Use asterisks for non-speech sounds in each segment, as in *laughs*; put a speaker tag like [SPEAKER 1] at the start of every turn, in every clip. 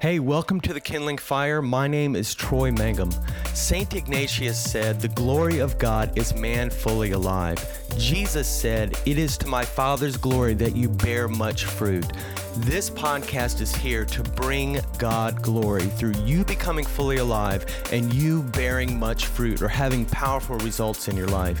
[SPEAKER 1] Hey, welcome to the Kindling Fire. My name is Troy Mangum. St. Ignatius said, The glory of God is man fully alive. Jesus said, It is to my Father's glory that you bear much fruit. This podcast is here to bring God glory through you becoming fully alive and you bearing much fruit or having powerful results in your life.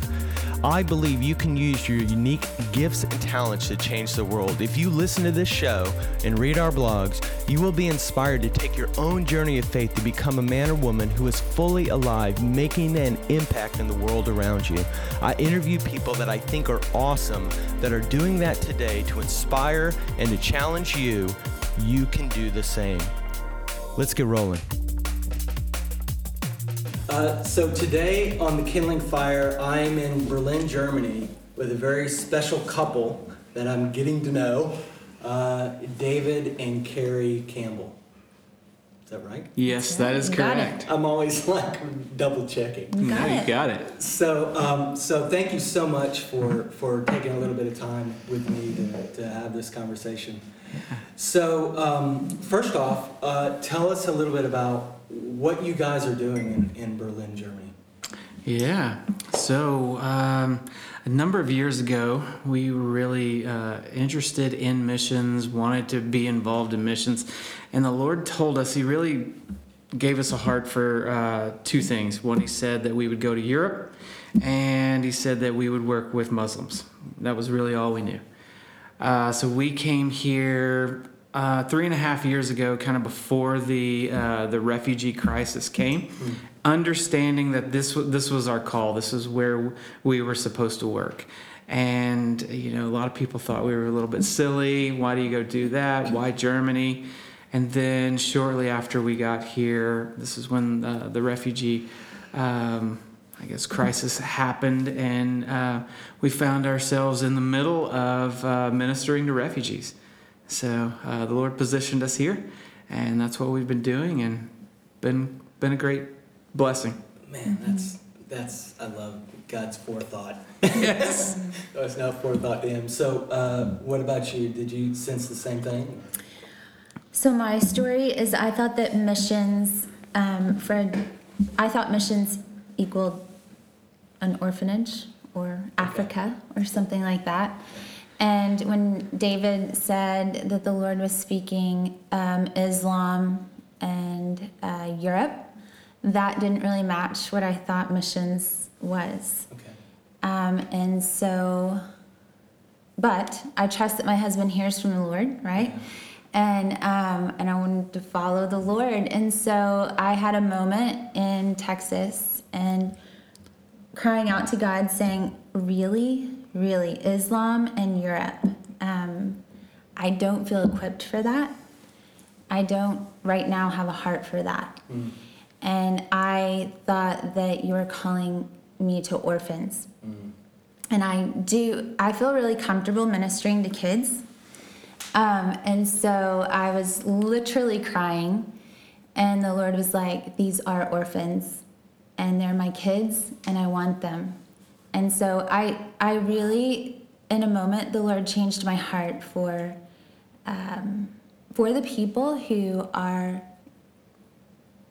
[SPEAKER 1] I believe you can use your unique gifts and talents to change the world. If you listen to this show and read our blogs, you will be inspired to take your own journey of faith to become a man or woman who is fully alive, making an impact in the world around you. I interview people that I think are awesome that are doing that today to inspire and to challenge you. You can do the same. Let's get rolling. Uh, so today on the Kindling Fire, I'm in Berlin, Germany, with a very special couple that I'm getting to know, uh, David and Carrie Campbell. Is that right?
[SPEAKER 2] Yes, that is correct.
[SPEAKER 1] I'm always *laughs* like double checking.
[SPEAKER 2] You no, you got it.
[SPEAKER 1] So, um, so thank you so much for for taking a little bit of time with me to, to have this conversation. So, um, first off, uh, tell us a little bit about what you guys are doing in, in Berlin, Germany.
[SPEAKER 2] Yeah. So, um, a number of years ago, we were really uh, interested in missions, wanted to be involved in missions, and the Lord told us He really gave us a heart for uh, two things. One, He said that we would go to Europe, and He said that we would work with Muslims. That was really all we knew. Uh, so we came here uh, three and a half years ago, kind of before the uh, the refugee crisis came. Understanding that this this was our call. This is where we were supposed to work. And you know, a lot of people thought we were a little bit silly. Why do you go do that? Why Germany? And then shortly after we got here, this is when the refugee. Um, I guess crisis happened, and uh, we found ourselves in the middle of uh, ministering to refugees. So uh, the Lord positioned us here, and that's what we've been doing, and been been a great blessing.
[SPEAKER 1] Man, that's that's I love God's forethought. Yes, *laughs* it's not forethought to Him. So, uh, what about you? Did you sense the same thing?
[SPEAKER 3] So my story is I thought that missions, um, for I thought missions equaled an orphanage or Africa okay. or something like that. And when David said that the Lord was speaking um, Islam and uh, Europe, that didn't really match what I thought missions was. Okay. Um, and so, but I trust that my husband hears from the Lord, right? And um, and I wanted to follow the Lord. And so I had a moment in Texas and crying out to God, saying, "Really, really, Islam and Europe. Um, I don't feel equipped for that. I don't right now have a heart for that. Mm. And I thought that you were calling me to orphans. Mm. And I do, I feel really comfortable ministering to kids. Um, and so I was literally crying, and the Lord was like, These are orphans, and they're my kids, and I want them. And so I, I really, in a moment, the Lord changed my heart for, um, for the people who are,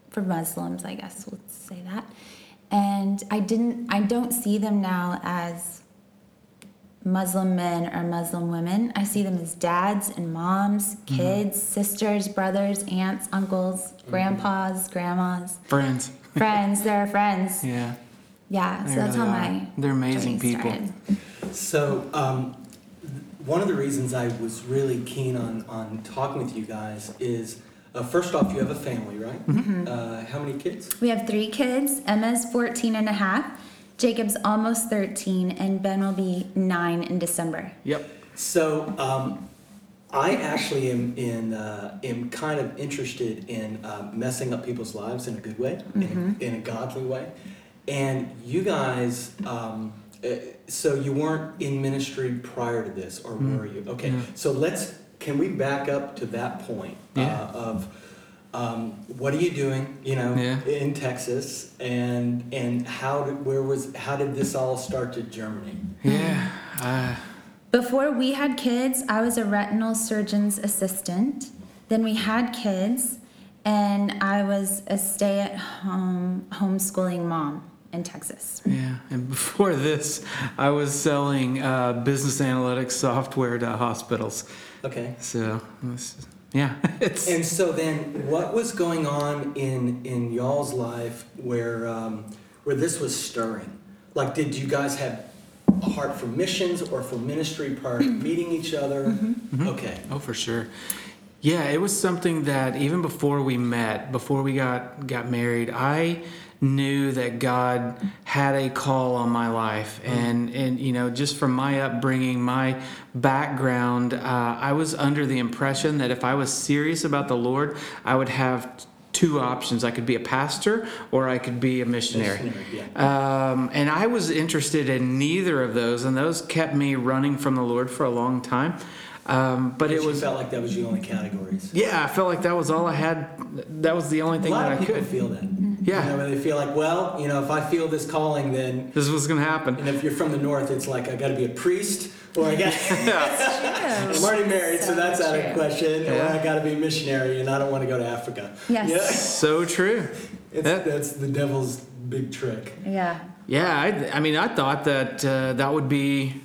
[SPEAKER 3] for Muslims, I guess we'll say that. And I didn't, I don't see them now as Muslim men or Muslim women. I see them as dads and moms, mm-hmm. kids, mm-hmm. sisters, brothers, aunts, uncles, mm-hmm. grandpas, grandmas,
[SPEAKER 2] friends.
[SPEAKER 3] Friends, they're friends. *laughs*
[SPEAKER 2] Yeah.
[SPEAKER 3] Yeah, so that's really how my
[SPEAKER 2] they're amazing people. Started.
[SPEAKER 1] So um, one of the reasons I was really keen on on talking with you guys is. Uh, first off, you have a family, right? Mm-hmm. Uh, how many kids?
[SPEAKER 3] We have three kids. Emma's 14 and a half. Jacob's almost 13, and Ben will be nine in December.
[SPEAKER 1] Yep. So um, I actually am in uh, am kind of interested in uh, messing up people's lives in a good way, mm-hmm. in, a, in, a, godly way. And you guys, um, uh, so you weren't in ministry prior to this, or mm. were you? Okay, yeah. so let's, can we back up to that point uh, yeah. uh, of um, what are you doing, you know, yeah. in Texas, and and how did where was how did this all start to germinate?
[SPEAKER 2] Yeah. Uh...
[SPEAKER 3] Before we had kids, I was a retinal surgeon's assistant. Then we had kids, and I was a stay-at-home homeschooling mom in Texas.
[SPEAKER 2] Yeah, and *laughs* before this, I was selling uh, business analytics software to hospitals.
[SPEAKER 4] Okay.
[SPEAKER 2] So, it's- yeah, *laughs* it's
[SPEAKER 4] And so then, what was going on in in y'all's life where um, where this was stirring? Like, did you guys have a heart for missions or for ministry part, meeting each other? Okay.
[SPEAKER 2] Oh, for sure. Yeah, it was something that even before we met, before we got got married, I knew that God had a call on my life, and and you know, just from my upbringing, my background, uh, I was under the impression that if I was serious about the Lord, I would have two options: I could be a pastor or I could be a missionary.
[SPEAKER 4] Missionary,
[SPEAKER 2] Um, and I was interested in neither of those, and those kept me running from the Lord for a long time. Um, but it
[SPEAKER 4] you
[SPEAKER 2] was
[SPEAKER 4] felt like that was the only categories.
[SPEAKER 2] yeah, I felt like that was all I had. That was the only thing that I could.
[SPEAKER 4] feel that.
[SPEAKER 2] Yeah.
[SPEAKER 4] You know, where they feel like, well, you know, if I feel this calling, then,
[SPEAKER 2] This is what's gonna happen.
[SPEAKER 4] and if you're from the north, it's like I got to be a priest, or I got. *laughs* *laughs* I'm already married, so,
[SPEAKER 3] So
[SPEAKER 4] that's out of
[SPEAKER 3] true.
[SPEAKER 4] question. Or I got to be a missionary, and I don't want to go to Africa.
[SPEAKER 3] Yes.
[SPEAKER 4] Yeah. *laughs*
[SPEAKER 2] So true.
[SPEAKER 4] It's,
[SPEAKER 2] That-
[SPEAKER 4] that's the devil's big trick.
[SPEAKER 3] Yeah.
[SPEAKER 2] Yeah, I, I mean, I thought that uh, that would be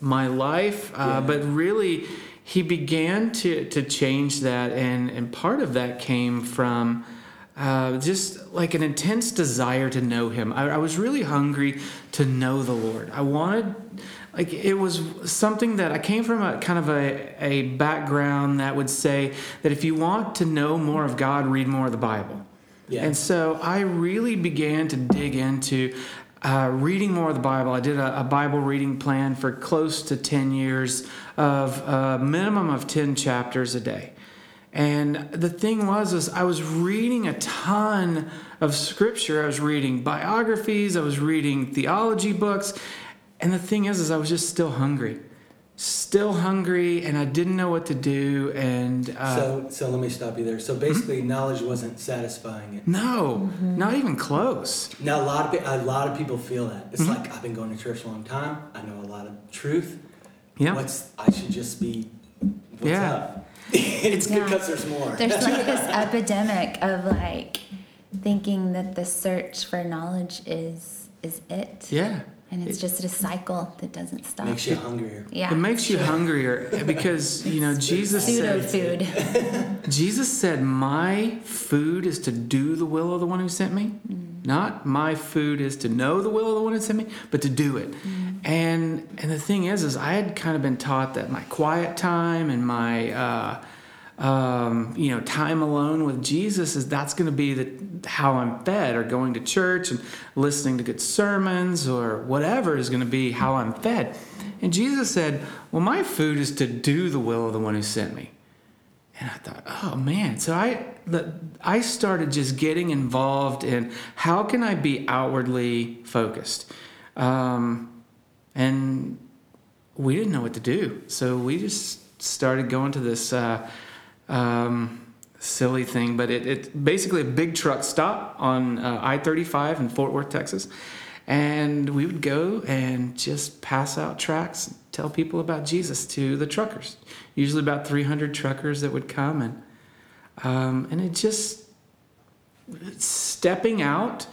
[SPEAKER 2] my life, uh,
[SPEAKER 4] Yeah.
[SPEAKER 2] but really, he began to to change that, and and part of that came from. Uh, just like an intense desire to know him. I, I was really hungry to know the Lord. I wanted, like, it was something that I came from a kind of a, a background that would say that if you want to know more of God, read more of the Bible.
[SPEAKER 4] Yeah.
[SPEAKER 2] And so I really began to dig into uh, reading more of the Bible. I did a, a Bible reading plan for close to 10 years of a minimum of 10 chapters a day. And the thing was, is I was reading a ton of scripture. I was reading biographies. I was reading theology books. And the thing is, is I was just still hungry, still hungry, and I didn't know what to do. And uh,
[SPEAKER 4] so, so let me stop you there. So basically, knowledge wasn't satisfying it.
[SPEAKER 2] no, not even close.
[SPEAKER 4] Now, a lot of a lot of people feel that.
[SPEAKER 2] Mm-hmm.
[SPEAKER 4] It's like I've been going to church a long time. I know a lot of truth.
[SPEAKER 2] Yeah.
[SPEAKER 4] What's I should just be. What's
[SPEAKER 2] Yeah.
[SPEAKER 4] up? *laughs* it's good
[SPEAKER 3] Yeah.
[SPEAKER 4] because there's more.
[SPEAKER 3] There's like this *laughs* epidemic of like thinking that the search for knowledge is is it.
[SPEAKER 2] Yeah.
[SPEAKER 3] And it's just a cycle that doesn't stop.
[SPEAKER 4] Makes you hungrier.
[SPEAKER 3] yeah.
[SPEAKER 2] It makes you hungrier eh, because *laughs* you know Jesus
[SPEAKER 3] pseudo
[SPEAKER 2] said
[SPEAKER 3] food.
[SPEAKER 2] Jesus said my food is to do the will of the one who sent me. Mm-hmm. Not my food is to know the will of the one who sent me, but to do it. And and the thing is is I had kind of been taught that my quiet time and my uh, um, you know time alone with Jesus is that's going to be the how I'm fed or going to church and listening to good sermons or whatever is going to be how I'm fed. And Jesus said, "Well, my food is to do the will of the one who sent me." And I thought, oh man. So I I started just getting involved in how can I be outwardly focused, um, and we didn't know what to do. So we just started going to this uh, um, silly thing, but it, it's basically a big truck stop on uh, I thirty five in Fort Worth, Texas. And we would go and just pass out tracts, and tell people about Jesus to the truckers. Usually about 300 truckers that would come, and um, and it just stepping out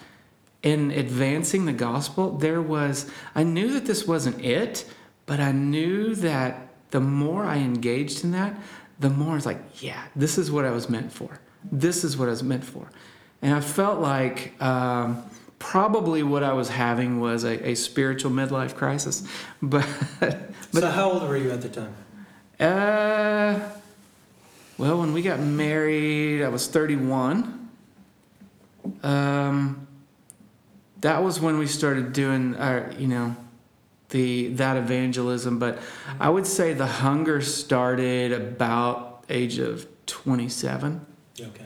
[SPEAKER 2] and advancing the gospel. There was I knew that this wasn't it, but I knew that the more I engaged in that, the more it's like, yeah, this is what I was meant for. This is what I was meant for, and I felt like. Um, probably what I was having was a, a spiritual midlife crisis. *laughs* But,
[SPEAKER 4] so how old were you at the time?
[SPEAKER 2] uh, well, when we got married, I was 31. Um, that was when we started doing our, you know, the that evangelism. But I would say the hunger started about age of 27,
[SPEAKER 4] Okay.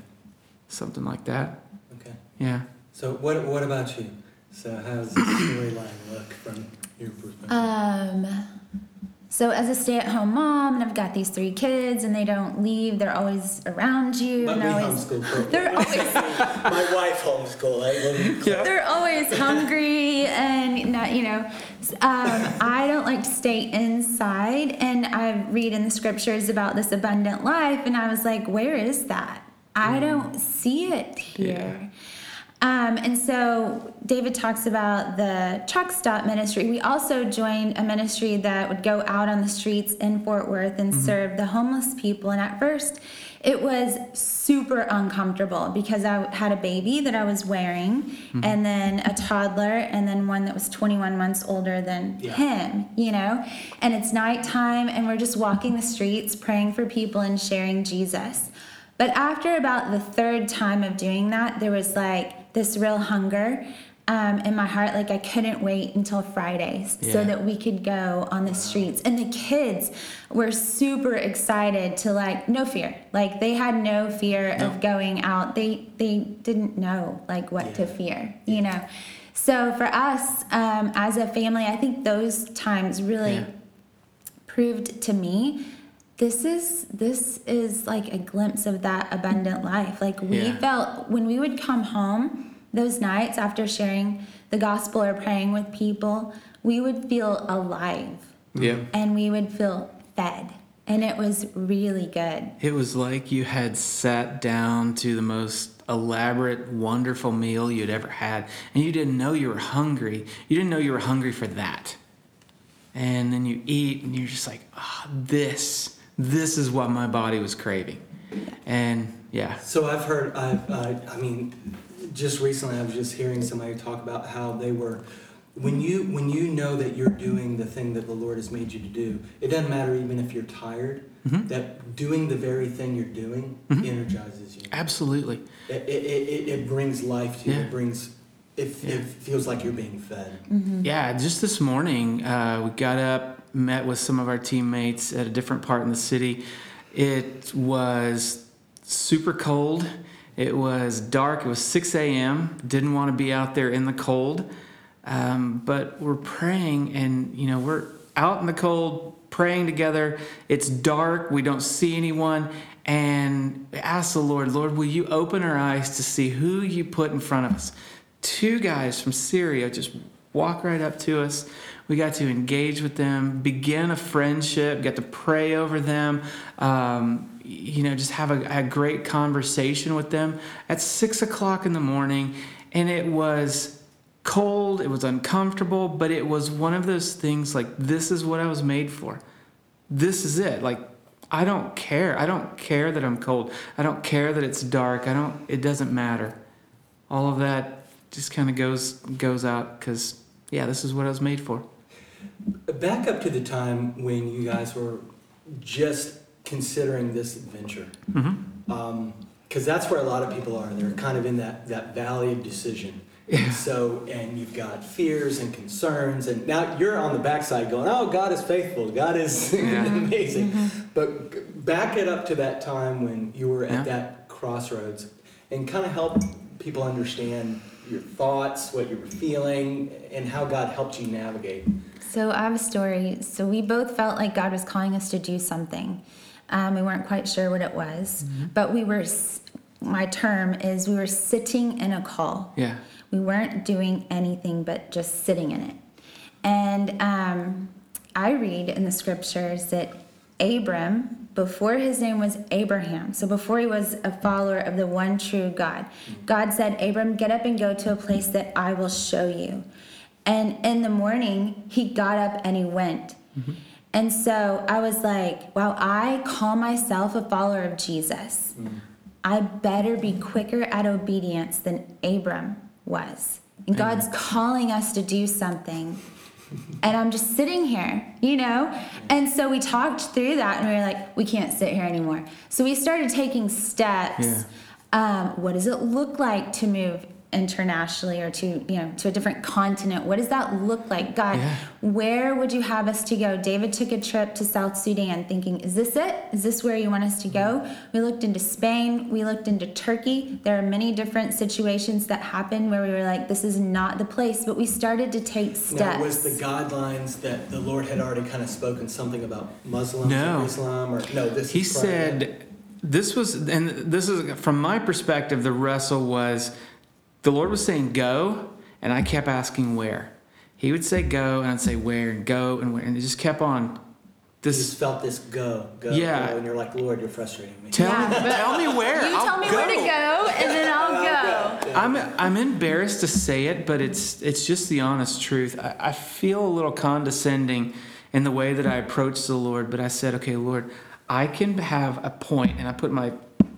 [SPEAKER 2] something like that.
[SPEAKER 4] Okay.
[SPEAKER 2] Yeah.
[SPEAKER 4] So what what about you? So how does the storyline look from your perspective?
[SPEAKER 3] Um, so as a stay-at-home mom, and I've got these three kids, and they don't leave. They're always around you,
[SPEAKER 4] but
[SPEAKER 3] and
[SPEAKER 4] we
[SPEAKER 3] they're always
[SPEAKER 4] homeschool. for- *laughs*
[SPEAKER 3] they're always *laughs*
[SPEAKER 4] My wife homeschool. Eh? *laughs*
[SPEAKER 3] they're always hungry, and not you know. Um, I don't like to stay inside, and I read in the scriptures about this abundant life, and I was like, where is that? I don't see it here. Um, and so David talks about the truck stop ministry. We also joined a ministry that would go out on the streets in Fort Worth and serve the homeless people. And at first, it was super uncomfortable because I had a baby that I was wearing, and then a toddler, and then one that was 21 months older than
[SPEAKER 4] Yeah.
[SPEAKER 3] him, you know? And it's nighttime, and we're just walking the streets, praying for people and sharing Jesus. But after about the third time of doing that, there was like this real hunger um, in my heart. Like I couldn't wait until Fridays so that we could go on the streets. And the kids were super excited to like no fear. Like they had no fear of going out. They they didn't know like what to fear. You know. So for us um, as a family, I think those times really
[SPEAKER 2] Yeah.
[SPEAKER 3] proved to me this is this is like a glimpse of that abundant life like we
[SPEAKER 2] Yeah.
[SPEAKER 3] felt when we would come home those nights after sharing the gospel or praying with people we would feel alive
[SPEAKER 2] Yeah.
[SPEAKER 3] and we would feel fed and it was really good
[SPEAKER 2] It was like you had sat down to the most elaborate, wonderful meal you'd ever had, and you didn't know you were hungry. You didn't know you were hungry for that. And then you eat, and you're just like, ah, this, this is what my body was craving. And yeah,
[SPEAKER 4] So I've heard, I've, uh, I mean, just recently I was just hearing somebody talk about how they were, when you when you know that you're doing the thing that the Lord has made you to do, it doesn't matter even if you're tired. That doing the very thing you're doing energizes you.
[SPEAKER 2] absolutely.
[SPEAKER 4] It, it, it, it brings life to you.
[SPEAKER 2] Yeah.
[SPEAKER 4] It brings. It, it feels like you're being fed.
[SPEAKER 2] Yeah, just this morning, uh, we got up, met with some of our teammates at a different part in the city. It was super cold. It was dark. It was 6 a.m. Didn't want to be out there in the cold. Um, but we're praying, and, you know, we're out in the cold praying together. It's dark. We don't see anyone. And ask the Lord, Lord, will you open our eyes to see who you put in front of us? Two guys from Syria just walk right up to us. We got to engage with them, begin a friendship, got to pray over them, um, you know, just have a, a great conversation with them at six o'clock in the morning. And it was cold, it was uncomfortable, but it was one of those things like, this is what I was made for. This is it. Like, I don't care. I don't care that I'm cold. I don't care that it's dark. I don't, it doesn't matter. All of that just kind of goes goes out because yeah, this is what I was made for.
[SPEAKER 4] Back up to the time when you guys were just considering this adventure.
[SPEAKER 2] Mm-hmm.
[SPEAKER 4] because that's where a lot of people are. They're kind of in that, that valley of decision.
[SPEAKER 2] Yeah.
[SPEAKER 4] So, and you've got fears and concerns, and now you're on the backside going, "Oh, God is faithful. God is *laughs*
[SPEAKER 2] Yeah.
[SPEAKER 4] amazing." But back it up to that time when you were at
[SPEAKER 2] Yeah.
[SPEAKER 4] that crossroads, and kind of help people understand your thoughts, what you were feeling, and how God helped you navigate.
[SPEAKER 3] So I have a story. So we both felt like God was calling us to do something. Um, we weren't quite sure what it was, but we were. My term is we were sitting in a call.
[SPEAKER 2] Yeah.
[SPEAKER 3] We weren't doing anything but just sitting in it. And um, I read in the scriptures that Abram, before his name was Abraham, so before he was a follower of the one true God, God said, Abram, get up and go to a place that I will show you. And in the morning, he got up and he went. Mm-hmm. And so I was like, wow, I call myself a follower of Jesus. Mm. I better be quicker at obedience than Abram was. And God's calling us to do something. And I'm just sitting here, you know? And so we talked through that and we were like, we can't sit here anymore. So we started taking steps.
[SPEAKER 2] Yeah.
[SPEAKER 3] Um, what does it look like to move internationally or to, you know, to a different continent? What does that look like? God,
[SPEAKER 2] Yeah.
[SPEAKER 3] where would you have us to go? David took a trip to South Sudan thinking, is this it? Is this where you want us to go? We looked into Spain, we looked into Turkey. There are many different situations that happen where we were like, this is not the place, but we started to take steps.
[SPEAKER 4] Now, was the guidelines that the Lord had already kind of spoken something about Muslims
[SPEAKER 2] No.
[SPEAKER 4] or Islam or no? This
[SPEAKER 2] He
[SPEAKER 4] is prior to that?
[SPEAKER 2] said, "This was," and this is from my perspective. The wrestle was, the Lord was saying go, and I kept asking where. He would say go, and I'd say where, and go, and where, and it just kept on
[SPEAKER 4] You
[SPEAKER 2] this.
[SPEAKER 4] just felt this go, go,
[SPEAKER 2] Yeah.
[SPEAKER 4] go, and you're like, Lord, you're frustrating me.
[SPEAKER 2] Tell
[SPEAKER 3] Yeah,
[SPEAKER 2] me, tell me where.
[SPEAKER 3] You
[SPEAKER 2] I'll
[SPEAKER 3] tell me where to go, and then I'll *laughs* go.
[SPEAKER 2] I'm I'm embarrassed to say it, but it's it's just the honest truth. I, I feel a little condescending in the way that I approach the Lord, but I said, okay, Lord, I can have a point, and I put my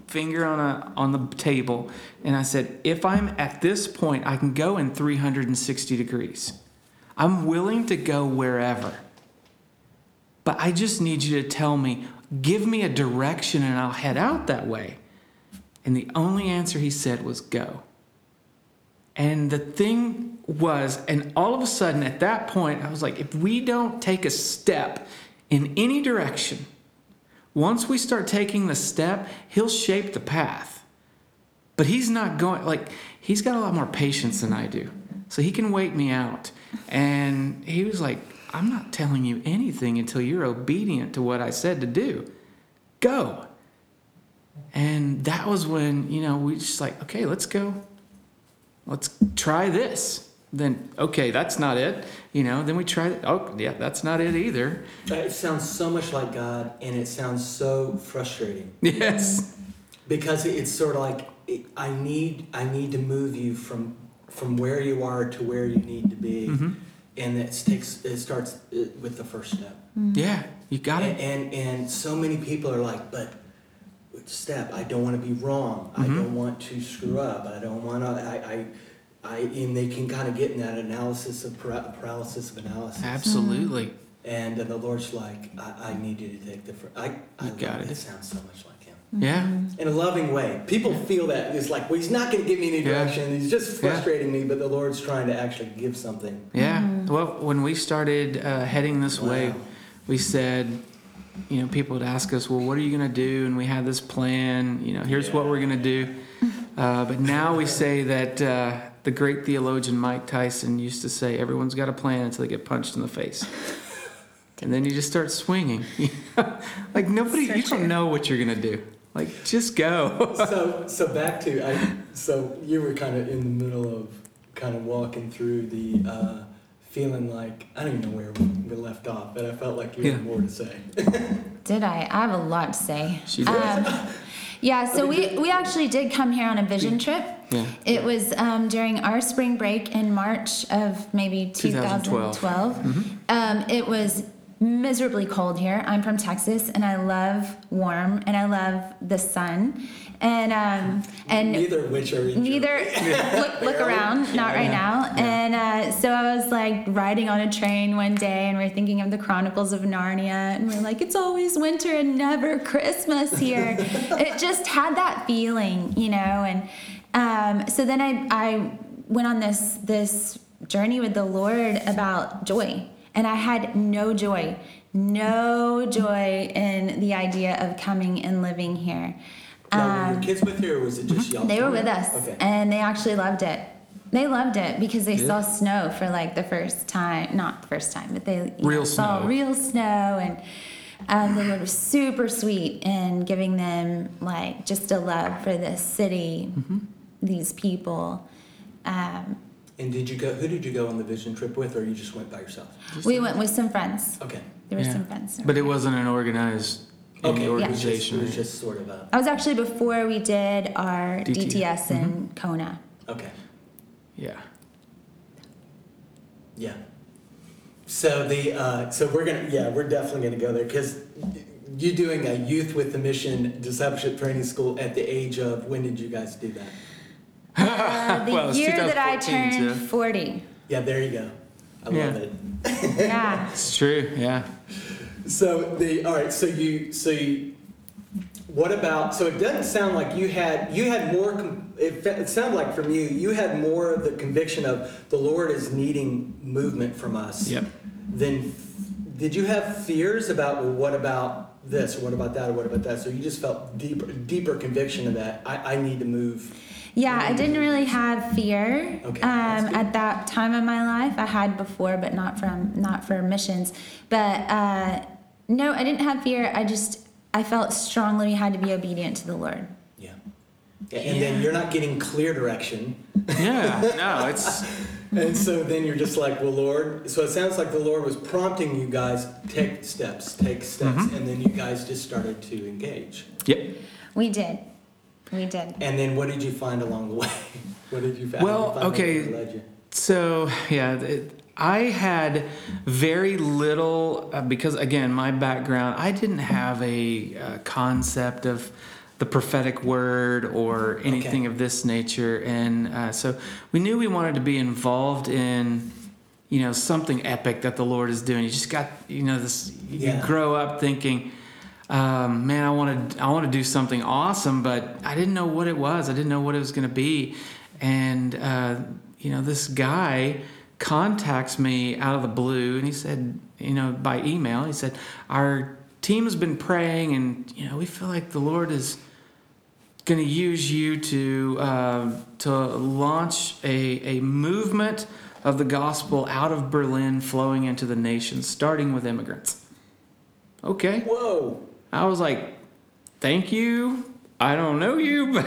[SPEAKER 2] finger on a on the table, and I said, if I'm at this point, I can go in 360 degrees. I'm willing to go wherever. But I just need you to tell me, give me a direction, and I'll head out that way. And the only answer he said was go. And the thing was, and all of a sudden at that point, I was like, if we don't take a step in any direction, once we start taking the step, he'll shape the path. But he's not going, like, he's got a lot more patience than I do. So he can wait me out. And he was like, I'm not telling you anything until you're obedient to what I said to do. Go. And that was when, you know, we just like, okay, let's go. Let's try this. Then, okay, that's not it. You know, then we try. oh, yeah, that's not it either.
[SPEAKER 4] It sounds so much like God, and it sounds so frustrating *laughs*
[SPEAKER 2] Yes.
[SPEAKER 4] because it's sort of like it, I need I need to move you from from where you are to where you need to be,
[SPEAKER 2] Mm-hmm.
[SPEAKER 4] and it takes it starts uh, with the first step.
[SPEAKER 2] Yeah, you got
[SPEAKER 4] And,
[SPEAKER 2] it.
[SPEAKER 4] and and so many people are like, but step? I don't want to be wrong. I
[SPEAKER 2] Mm-hmm.
[SPEAKER 4] don't want to screw up. I don't want to. I, I, I, and they can kind of get in that analysis of para- paralysis of analysis.
[SPEAKER 2] Absolutely.
[SPEAKER 4] And then the Lord's like, I, I need you to take the. Fir- I, I
[SPEAKER 2] You got
[SPEAKER 4] love
[SPEAKER 2] it.
[SPEAKER 4] It sounds so much like Him
[SPEAKER 2] Yeah.
[SPEAKER 4] in a loving way. People feel that it's like, well, He's not going to give me any
[SPEAKER 2] Yeah.
[SPEAKER 4] direction. He's just
[SPEAKER 2] Yeah.
[SPEAKER 4] frustrating me. But the Lord's trying to actually give something.
[SPEAKER 2] Yeah. Well, when we started uh, heading this way,
[SPEAKER 4] Wow.
[SPEAKER 2] we said, you know, people would ask us, well, what are you going to do? And we had this plan, you know, here's what we're going to do. Uh, but now we say that uh, the great theologian Mike Tyson used to say, everyone's got a plan until they get punched in the face. *laughs* And then you just start swinging. *laughs* like nobody,
[SPEAKER 3] So
[SPEAKER 2] you don't know what you're going to do. Like, just go.
[SPEAKER 4] so *laughs* so back to I so you were kind of in the middle of kind of walking through the uh, feeling like I don't even know where we left off, but I felt like you
[SPEAKER 2] Yeah.
[SPEAKER 4] had more to say.
[SPEAKER 3] Did I? I have a lot to say.
[SPEAKER 2] She does.
[SPEAKER 3] Um, yeah, so we, we actually did come here on a vision trip.
[SPEAKER 2] Yeah.
[SPEAKER 3] It was um, during our spring break in March of maybe
[SPEAKER 2] 2012.
[SPEAKER 3] 2012. Um, it was miserably cold here. I'm from Texas, and I love warm, and I love the sun, and um, and
[SPEAKER 4] Neither of which are
[SPEAKER 3] neither *laughs* look look around not right now. And uh, so i was like riding on a train one day and we're thinking of the chronicles of narnia and we're like it's always winter and never christmas here. *laughs* It just had that feeling you know and um, so then I, I went on this this journey with the lord about joy. And i had no joy no joy in the idea of coming and living here
[SPEAKER 4] Now, were your kids with you, or was it just y'all?
[SPEAKER 3] Um, they were with us,
[SPEAKER 4] Okay.
[SPEAKER 3] and they actually loved it. They loved it because they
[SPEAKER 2] Yeah.
[SPEAKER 3] saw snow for like the first time, not the first time, but they you
[SPEAKER 2] Real
[SPEAKER 3] know, saw
[SPEAKER 2] snow.
[SPEAKER 3] real snow, and um, the Lord was super sweet in giving them like just a love for this city,
[SPEAKER 2] Mm-hmm.
[SPEAKER 3] these people. Um,
[SPEAKER 4] And did you go? Who did you go on the vision trip with, or you just went by yourself?
[SPEAKER 3] we went with some friends.
[SPEAKER 4] Okay.
[SPEAKER 3] There were
[SPEAKER 2] Yeah.
[SPEAKER 3] some friends.
[SPEAKER 2] But it wasn't an organized
[SPEAKER 4] Okay.
[SPEAKER 2] any
[SPEAKER 4] It was
[SPEAKER 2] organization.
[SPEAKER 4] it was just sort of a.
[SPEAKER 3] I was actually before we did our
[SPEAKER 2] DT.
[SPEAKER 3] DTS in
[SPEAKER 2] Mm-hmm.
[SPEAKER 3] Kona.
[SPEAKER 4] Okay.
[SPEAKER 2] yeah.
[SPEAKER 4] Yeah. So the uh, so we're gonna yeah we're definitely gonna go there because you're doing a youth with the mission discipleship training school at the age of when did you guys do that? *laughs* *laughs*
[SPEAKER 3] Uh, the
[SPEAKER 2] Well, it's
[SPEAKER 3] year that I
[SPEAKER 2] 2014,
[SPEAKER 3] turned
[SPEAKER 2] so-
[SPEAKER 3] 40.
[SPEAKER 4] Yeah, there you go. I
[SPEAKER 2] Yeah.
[SPEAKER 4] love it.
[SPEAKER 3] Yeah. *laughs*
[SPEAKER 2] It's true. Yeah.
[SPEAKER 4] So the all right. So you so you. What about? So it doesn't sound like you had you had more. It, fe- it sounded like from you you had more of the conviction of the Lord is needing movement from us.
[SPEAKER 2] Yep.
[SPEAKER 4] Then, did you have fears about well, what about this or what about that or what about that? So you just felt deeper deeper conviction of that. I, I need to move.
[SPEAKER 3] Yeah, I didn't really have fear
[SPEAKER 4] Okay,
[SPEAKER 3] um, at that time of my life. I had before, but not from not for missions. But uh, no, I didn't have fear. I just I felt strongly we had to be obedient to the Lord.
[SPEAKER 4] Yeah. Yeah, And then you're not getting clear direction.
[SPEAKER 2] Yeah, no, *laughs* it's
[SPEAKER 4] And so then you're just like, well, Lord. So it sounds like the Lord was prompting you guys take steps, take steps,
[SPEAKER 2] Mm-hmm.
[SPEAKER 4] and then you guys just started to engage.
[SPEAKER 2] yep.
[SPEAKER 3] We did. We did.
[SPEAKER 4] And then what did you find along the way? *laughs* What did you find?
[SPEAKER 2] Well,
[SPEAKER 4] you find
[SPEAKER 2] okay.
[SPEAKER 4] led you?
[SPEAKER 2] So yeah, it, I had very little uh, because again, my background, I didn't have a uh, concept of the prophetic word or anything
[SPEAKER 4] Okay.
[SPEAKER 2] of this nature, and uh, so we knew we wanted to be involved in. You know something epic that the Lord is doing. You just got you know this. You
[SPEAKER 4] Yeah.
[SPEAKER 2] grow up thinking, um, man, I want to I want to do something awesome, but I didn't know what it was. I didn't know what it was going to be, and uh, you know, this guy contacts me out of the blue, and he said, you know, by email, he said, our team has been praying, and you know, we feel like the Lord is going to use you to uh, to launch a a movement of the gospel out of Berlin, flowing into the nations, starting with immigrants. Okay.
[SPEAKER 4] Whoa.
[SPEAKER 2] I was like, thank you. I don't know you, *laughs* but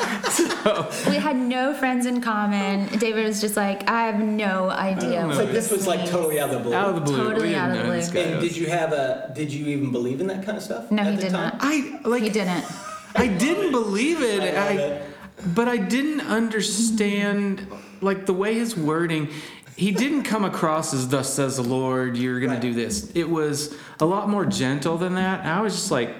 [SPEAKER 2] *laughs*
[SPEAKER 3] We had no friends in common. David was just like, I have no idea.
[SPEAKER 2] don't
[SPEAKER 3] what
[SPEAKER 4] So this was like totally out of the blue.
[SPEAKER 2] out of the blue.
[SPEAKER 3] Totally out of the blue.
[SPEAKER 4] And did you have a? Did you even believe in that kind of stuff?
[SPEAKER 3] No,
[SPEAKER 4] at
[SPEAKER 3] he
[SPEAKER 4] the
[SPEAKER 3] did
[SPEAKER 4] time?
[SPEAKER 3] not.
[SPEAKER 2] I like.
[SPEAKER 3] He didn't.
[SPEAKER 2] I didn't believe it.
[SPEAKER 4] I
[SPEAKER 2] I,
[SPEAKER 4] it.
[SPEAKER 2] but I didn't understand like the way his wording. He didn't come across as "Thus says the Lord." You're going
[SPEAKER 4] Right.
[SPEAKER 2] to do this. It was a lot more gentle than that. I was just like,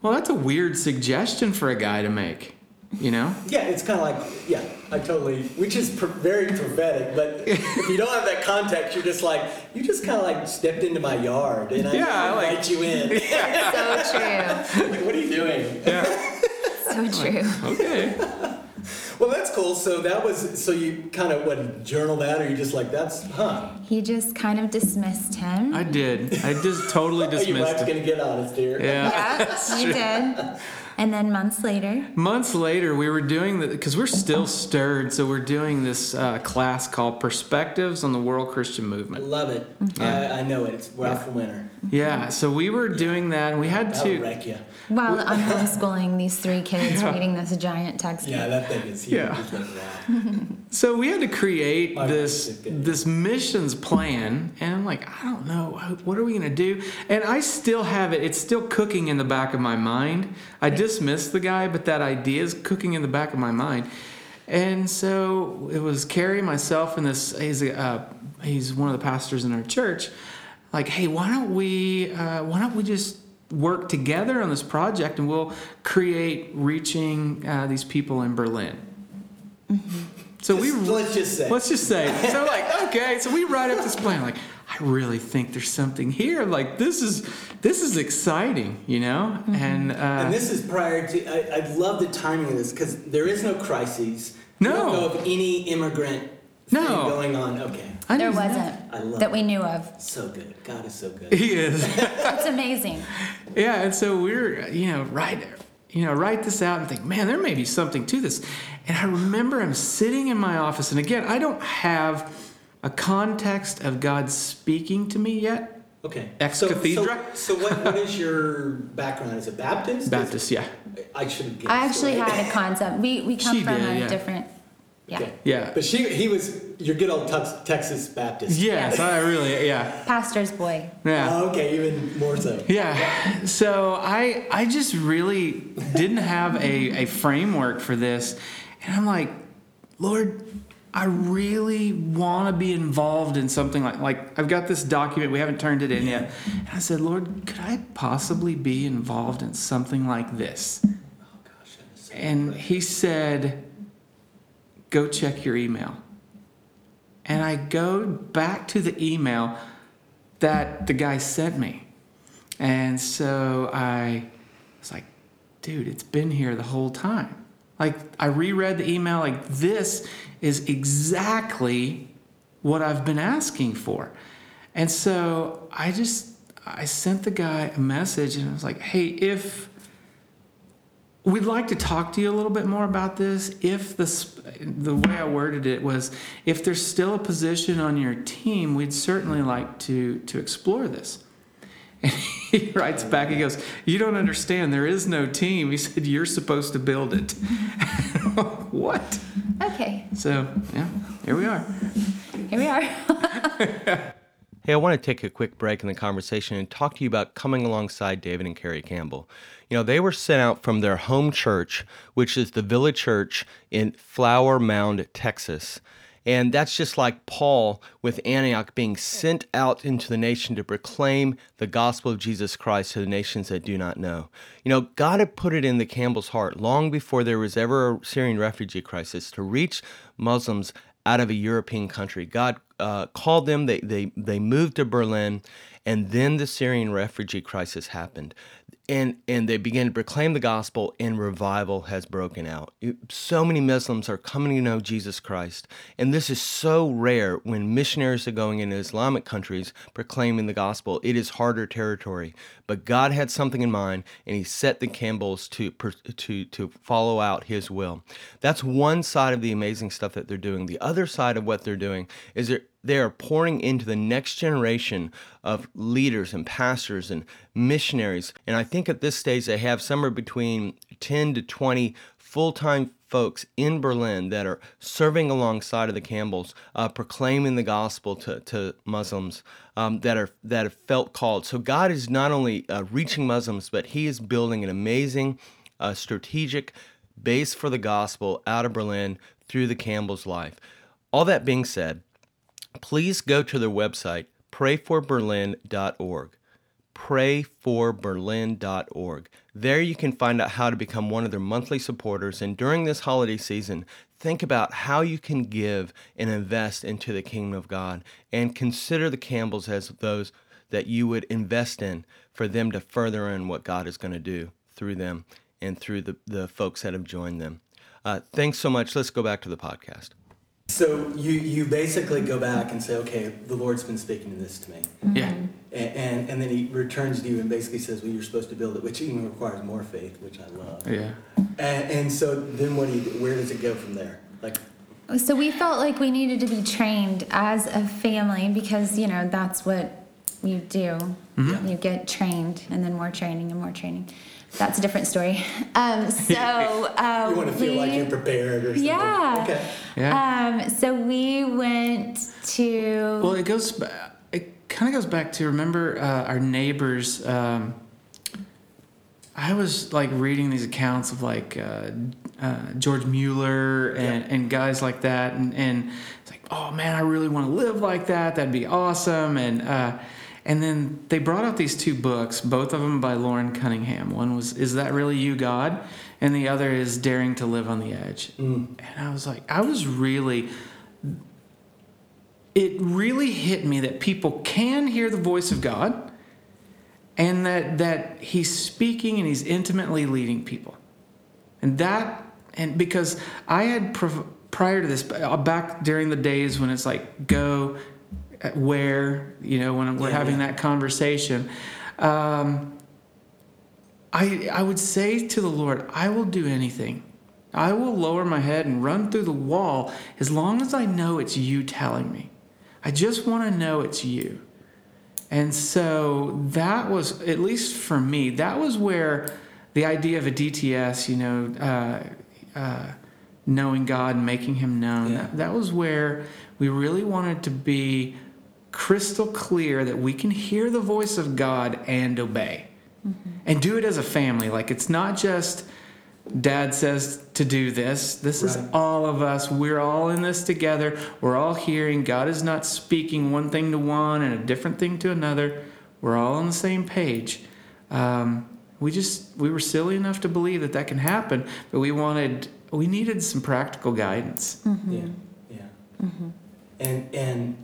[SPEAKER 2] "Well, that's a weird suggestion for a guy to make," you know?
[SPEAKER 4] Yeah, it's kind of like yeah, I totally, which is pr- very prophetic. But if you don't have that context, you're just like you just kind of like stepped into my yard and I
[SPEAKER 2] Yeah, I like-
[SPEAKER 4] invite you in. *laughs*
[SPEAKER 3] So true.
[SPEAKER 4] Like, what are you doing?
[SPEAKER 2] Yeah. *laughs*
[SPEAKER 3] So true.
[SPEAKER 2] Okay.
[SPEAKER 4] Well, that's cool. So that was so you kind of what journal that, or you just like that's huh?
[SPEAKER 3] He just kind of dismissed him.
[SPEAKER 2] I did. I just totally
[SPEAKER 4] Oh, *laughs* your
[SPEAKER 2] dismissed
[SPEAKER 4] wife's
[SPEAKER 2] it.
[SPEAKER 4] gonna get honest here.
[SPEAKER 2] Yeah.
[SPEAKER 3] yeah, he did. And then months later,
[SPEAKER 2] Months later, we were doing the because we're still stirred, so we're doing this uh, class called Perspectives on the World Christian Movement.
[SPEAKER 4] I
[SPEAKER 2] Movement.
[SPEAKER 4] love it. I, I know it. It's Ralph Winter.
[SPEAKER 2] Yeah, so we were doing that, and we had
[SPEAKER 4] That'll
[SPEAKER 2] to.
[SPEAKER 4] wreck you.
[SPEAKER 3] while I'm *laughs* homeschooling these three kids reading this giant textbook.
[SPEAKER 4] Yeah, that thing is huge.
[SPEAKER 2] Yeah.
[SPEAKER 4] It's *laughs* like.
[SPEAKER 2] So we had to create
[SPEAKER 4] My
[SPEAKER 2] this
[SPEAKER 4] wife is good.
[SPEAKER 2] this missions plan, and I'm like, I don't know, what are we gonna do? And I still have it; it's still cooking in the back of my mind. I dismissed the guy, but that idea is cooking in the back of my mind. And so it was Carrie, myself, and this. He's a, uh, he's one of the pastors in our church. Like, hey, why don't we uh, why don't we just work together on this project, and we'll create reaching uh, these people in Berlin. So we
[SPEAKER 4] let's just say.
[SPEAKER 2] Let's just say. So like, okay, so we write up this plan. Like, I really think there's something here. Like, this is this is exciting, you know. And, uh,
[SPEAKER 4] And this is prior to. I, I love the timing of this because there is no crises. You
[SPEAKER 2] No.
[SPEAKER 4] don't know of any immigrant thing going on. Okay,
[SPEAKER 2] I
[SPEAKER 3] There wasn't
[SPEAKER 4] I love
[SPEAKER 3] that we knew of.
[SPEAKER 4] so good. God is so good.
[SPEAKER 2] He is. *laughs*
[SPEAKER 3] It's amazing.
[SPEAKER 2] yeah, and so we're you know right there you know write this out and think, man, there may be something to this. And I remember I'm sitting in my office, and again, I don't have a context of God speaking to me yet.
[SPEAKER 4] Okay.
[SPEAKER 2] Ex
[SPEAKER 4] so,
[SPEAKER 2] cathedra?
[SPEAKER 4] So, so what, what is your background? Is it Baptist?
[SPEAKER 2] Baptist, yeah,
[SPEAKER 4] I should have guessed.
[SPEAKER 3] I actually
[SPEAKER 4] right?
[SPEAKER 3] had a concept. We we come
[SPEAKER 2] She
[SPEAKER 3] from
[SPEAKER 2] did,
[SPEAKER 3] a
[SPEAKER 2] yeah.
[SPEAKER 3] different. Yeah.
[SPEAKER 4] Okay.
[SPEAKER 2] yeah.
[SPEAKER 4] But she, he was your good old Tex, Texas Baptist.
[SPEAKER 2] Yes, I really, yeah,
[SPEAKER 3] Pastor's boy.
[SPEAKER 2] yeah.
[SPEAKER 4] Oh, okay, even more so.
[SPEAKER 2] Yeah. So I I just really didn't have a, a framework for this. And I'm like, Lord, I really want to be involved in something like like I've got this document, we haven't turned it in yet. And I said, Lord, could I possibly be involved in something like this?
[SPEAKER 4] Oh gosh, so
[SPEAKER 2] And he said, Go check your email. And I go back to the email that the guy sent me. And so I was like, dude, it's been here the whole time. Like, I reread the email, like, this is exactly what I've been asking for. And so I just, I sent the guy a message and I was like, hey, if we'd like to talk to you a little bit more about this, if the, the way I worded it was, if there's still a position on your team, we'd certainly like to, to explore this. And *laughs* he writes back, he goes, You don't understand, there is no team. He said, You're supposed to build it. *laughs* what?
[SPEAKER 3] Okay,
[SPEAKER 2] So, yeah, here we are.
[SPEAKER 3] here we are. *laughs*
[SPEAKER 1] Hey, I want to take a quick break in the conversation and talk to you about coming alongside David and Carrie Campbell. You know, they were sent out from their home church, which is the Village Church in Flower Mound, Texas. And that's just like Paul with Antioch being sent out into the nation to proclaim the gospel of Jesus Christ to the nations that do not know. You know, God had put it in the Campbell's heart long before there was ever a Syrian refugee crisis to reach Muslims out of a European country. God uh, called them, they, they, they moved to Berlin, and then the Syrian refugee crisis happened. And, and they begin to proclaim the gospel, and revival has broken out. So many Muslims are coming to know Jesus Christ. And this is so rare when missionaries are going into Islamic countries proclaiming the gospel. It is harder territory. But God had something in mind, and He set the Campbells to, to, to follow out His will. That's one side of the amazing stuff that they're doing. The other side of what they're doing is they're they are pouring into the next generation of leaders and pastors and missionaries. And I think at this stage they have somewhere between 10 to 20 full time folks in Berlin that are serving alongside of the Campbells, uh, proclaiming the gospel to, to Muslims um, that are that have felt called. So God is not only uh, reaching Muslims, but He is building an amazing, uh, strategic base for the gospel out of Berlin through the Campbells' life. All that being said, please go to their website, prayforberlin.org. Prayforberlin.org. There you can find out how to become one of their monthly supporters. And during this holiday season, think about how you can give and invest into the kingdom of God. And consider the Campbells as those that you would invest in for them to further in what God is going to do through them and through the, the folks that have joined them. Uh, thanks so much. Let's go back to the podcast.
[SPEAKER 4] So you you basically go back and say, okay, the Lord's been speaking to this to me, mm-hmm.
[SPEAKER 2] Yeah.
[SPEAKER 4] and and, and then He returns to you and basically says, well, you're supposed to build it, which even requires more faith, which I love.
[SPEAKER 2] Yeah.
[SPEAKER 4] And, and so then what do you? Where does it go from there? Like,
[SPEAKER 3] So we felt like we needed to be trained as a family because, you know, that's what you do. Mm-hmm. You get trained and then more training and more training. That's a different story. Um, *laughs* so uh,
[SPEAKER 4] you want to feel
[SPEAKER 3] we,
[SPEAKER 4] like you're prepared or something.
[SPEAKER 3] Yeah.
[SPEAKER 4] Okay.
[SPEAKER 2] Yeah.
[SPEAKER 3] Um, so we went to.
[SPEAKER 2] Well, it goes. It kind of goes back to remember uh, our neighbors. Um, I was like reading these accounts of like uh, uh, George Mueller and, and guys like that, and, and it's like, oh man, I really want to live like that. That'd be awesome. And uh, and then they brought out these two books, both of them by Loren Cunningham. One was "Is That Really You, God," and the other is "Daring to Live on the Edge." And I was like, I was really it really hit me that people can hear the voice of God and that that he's speaking and he's intimately leading people. And that and because I had prov- prior to this uh, back during the days when it's like go where you know when we're
[SPEAKER 4] Yeah,
[SPEAKER 2] having
[SPEAKER 4] yeah.
[SPEAKER 2] that conversation um, I I would say to the Lord I will do anything I will lower my head and run through the wall as long as I know it's you telling me. I just want to know it's you. And so that was, at least for me, that was where the idea of a DTS, you know, uh, uh, knowing God and making Him known,
[SPEAKER 4] Yeah.
[SPEAKER 2] that, that was where we really wanted to be crystal clear that we can hear the voice of God and obey. Mm-hmm. And do it as a family. Like it's not just dad says to do this. This is all of us. We're all in this together. We're all hearing. God is not speaking one thing to one and a different thing to another. We're all on the same page. Um, we just we were silly enough to believe that that can happen, but we wanted we needed some practical guidance. Mm-hmm.
[SPEAKER 4] Yeah. Yeah. Mm-hmm. And and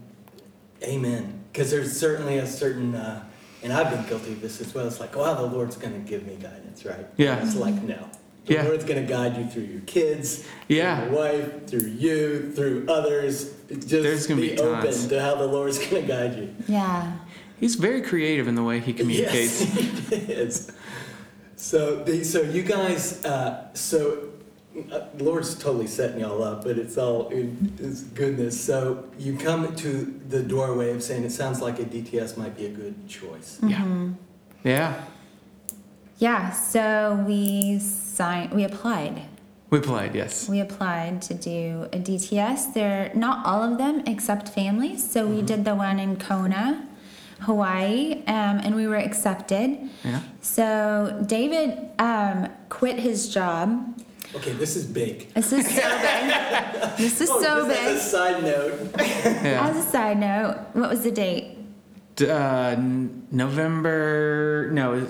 [SPEAKER 4] amen. Because there's certainly a certain, uh, and I've been guilty of this as well. It's like, well, the Lord's going to give me guidance, right?
[SPEAKER 2] Yeah.
[SPEAKER 4] It's like no. The
[SPEAKER 2] Yeah.
[SPEAKER 4] Lord's going to guide you through your kids,
[SPEAKER 2] Yeah.
[SPEAKER 4] through your wife, through you, through others. Just
[SPEAKER 2] There's gonna
[SPEAKER 4] be,
[SPEAKER 2] be
[SPEAKER 4] open
[SPEAKER 2] tons.
[SPEAKER 4] to how the Lord's *laughs* going to guide you.
[SPEAKER 3] yeah.
[SPEAKER 2] He's very creative in the way he communicates.
[SPEAKER 4] Yes, *laughs* he is. So, the, so you guys, uh, so uh, the Lord's totally setting y'all up, but it's all in His goodness. So you come to the doorway of saying it sounds like a DTS might be a good choice.
[SPEAKER 2] Yeah. Yeah.
[SPEAKER 3] Yeah, so we signed, we applied.
[SPEAKER 2] We applied, yes.
[SPEAKER 3] We applied to do a DTS. They're not all of them except families. So we did the one in Kona, Hawaii, um, and we were accepted.
[SPEAKER 2] Yeah.
[SPEAKER 3] So David um, quit his job.
[SPEAKER 4] Okay, this is big.
[SPEAKER 3] This is so big. This is *laughs*
[SPEAKER 4] Oh,
[SPEAKER 3] so
[SPEAKER 4] just As a side note,
[SPEAKER 2] Yeah.
[SPEAKER 3] As a side note, what was the date?
[SPEAKER 2] D- uh, November, no,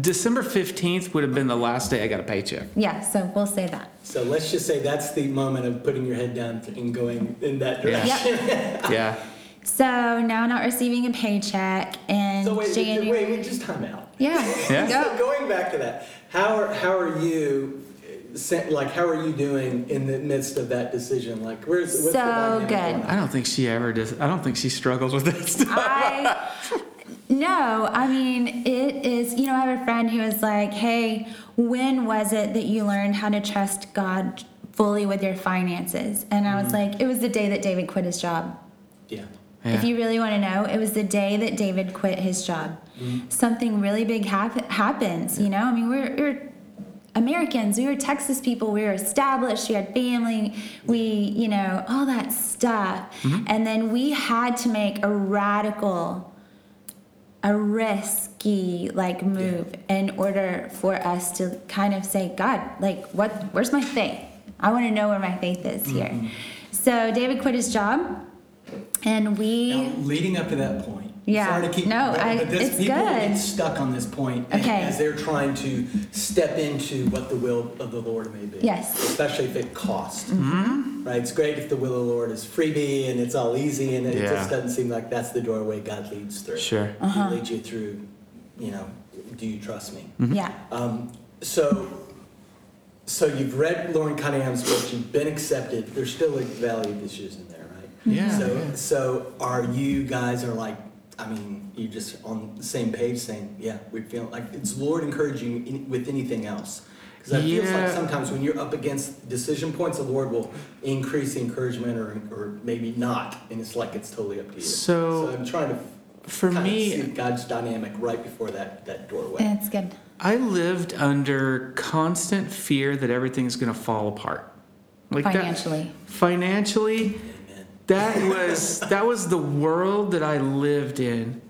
[SPEAKER 2] December 15th would have been the last day I got a paycheck.
[SPEAKER 3] Yeah, so we'll say that.
[SPEAKER 4] so let's just say that's the moment of putting your head down and going in that
[SPEAKER 2] Yeah.
[SPEAKER 4] direction.
[SPEAKER 3] Yep. *laughs*
[SPEAKER 2] Yeah.
[SPEAKER 3] So now not receiving a paycheck and
[SPEAKER 4] So wait, wait,
[SPEAKER 3] January.
[SPEAKER 4] wait, wait, just time out.
[SPEAKER 3] Yeah. *laughs*
[SPEAKER 2] Yeah.
[SPEAKER 4] So going back to that, how are how are you, like how are you doing in the midst of that decision? Like where's what's the
[SPEAKER 3] So
[SPEAKER 4] dynamic
[SPEAKER 3] good.
[SPEAKER 2] I don't think she ever does. I don't think she struggles with that stuff.
[SPEAKER 3] I no, I mean it is. You know, I have a friend who is like, "Hey, when was it that you learned how to trust God fully with your finances?" And I was
[SPEAKER 4] Mm-hmm.
[SPEAKER 3] like, "It was the day that David quit his job."
[SPEAKER 4] Yeah.
[SPEAKER 3] If
[SPEAKER 2] Yeah.
[SPEAKER 3] you really want to know, it was the day that David quit his job.
[SPEAKER 4] Mm-hmm.
[SPEAKER 3] Something really big hap- happens. You know, I mean, we're, we're Americans. We were Texas people. We were established. We had family. We, you know, all that stuff.
[SPEAKER 4] Mm-hmm.
[SPEAKER 3] And then we had to make a radical, a risky like move in order for us to kind of say, God, like, what? Where's my faith? I want to know where my faith is here.
[SPEAKER 4] Mm-hmm.
[SPEAKER 3] So David quit his job, and we.
[SPEAKER 4] Now, leading up to that point.
[SPEAKER 3] Yeah.
[SPEAKER 4] Sorry to keep
[SPEAKER 3] No,
[SPEAKER 4] but,
[SPEAKER 3] I-
[SPEAKER 4] but this,
[SPEAKER 3] it's
[SPEAKER 4] people
[SPEAKER 3] good.
[SPEAKER 4] get stuck on this point point
[SPEAKER 3] Okay.
[SPEAKER 4] as they're trying to step into what the will of the Lord may be.
[SPEAKER 3] Yes.
[SPEAKER 4] Especially if it costs.
[SPEAKER 3] Mm-hmm.
[SPEAKER 4] Right. It's great if the will of the Lord is freebie and it's all easy and it
[SPEAKER 2] Yeah.
[SPEAKER 4] just doesn't seem like that's the doorway God leads through.
[SPEAKER 2] Sure.
[SPEAKER 3] Uh-huh.
[SPEAKER 4] He leads you through, you know, do you trust me?
[SPEAKER 3] Yeah.
[SPEAKER 4] Um, so, so you've read Loren Cunningham's book. You've been accepted. There's still a valley of issues in there, right?
[SPEAKER 2] Yeah,
[SPEAKER 4] So,
[SPEAKER 2] yeah.
[SPEAKER 4] so are you guys are like? I mean, you're just on the same page, saying, "Yeah, we feel like it's Lord encouraging in, with anything else." Because it feels like sometimes when you're up against decision points, the Lord will increase the encouragement, or or maybe not, and it's like it's totally up to you.
[SPEAKER 2] So,
[SPEAKER 4] I'm trying to
[SPEAKER 2] For
[SPEAKER 4] kind
[SPEAKER 2] me,
[SPEAKER 4] of see God's dynamic right before that that doorway.
[SPEAKER 3] It's good.
[SPEAKER 2] I lived under constant fear that everything's going to fall apart. Like that-
[SPEAKER 3] Financially.
[SPEAKER 2] That was that was the world that I lived in.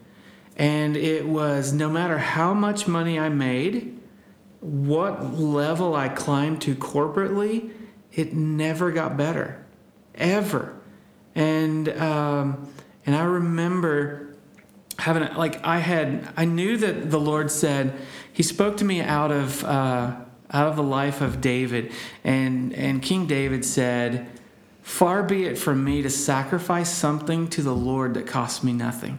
[SPEAKER 2] And it was no matter how much money I made, what level I climbed to corporately, it never got better, ever. And um, and I remember having like I had I knew that the Lord said He spoke to me out of uh, out of the life of David, and and King David said, "Far be it from me to sacrifice something to the Lord that costs me nothing."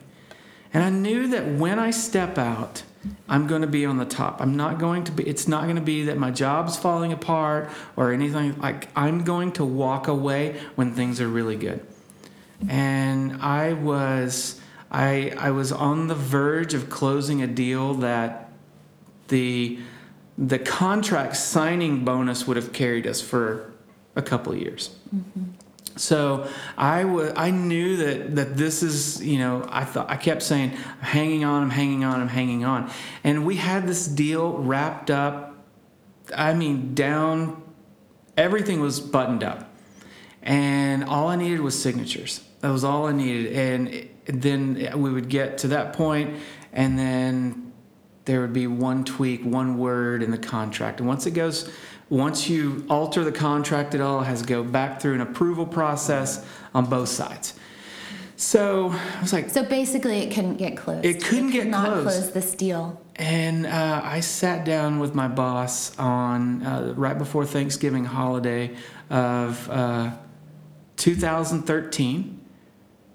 [SPEAKER 2] And I knew that when I step out, I'm going to be on the top. I'm not going to be, it's not going to be that my job's falling apart or anything. Like, I'm going to walk away when things are really good. And I was, I, I was on the verge of closing a deal that the, the contract signing bonus would have carried us for a couple years. Mm-hmm. So I wa- I knew that that this is you know I thought I kept saying I'm hanging on I'm hanging on I'm hanging on. And we had this deal wrapped up I mean down everything was buttoned up. And all I needed was signatures. That was all I needed. And it- then we would get to that point and then there would be one tweak, one word in the contract. And once it goes, once you alter the contract at all, it has to go back through an approval process on both sides. So I was like,
[SPEAKER 3] So basically, it couldn't get closed.
[SPEAKER 2] It couldn't
[SPEAKER 3] could
[SPEAKER 2] get
[SPEAKER 3] not
[SPEAKER 2] closed.
[SPEAKER 3] close this deal.
[SPEAKER 2] and uh, I sat down with my boss on uh, right before Thanksgiving holiday of uh, 2013,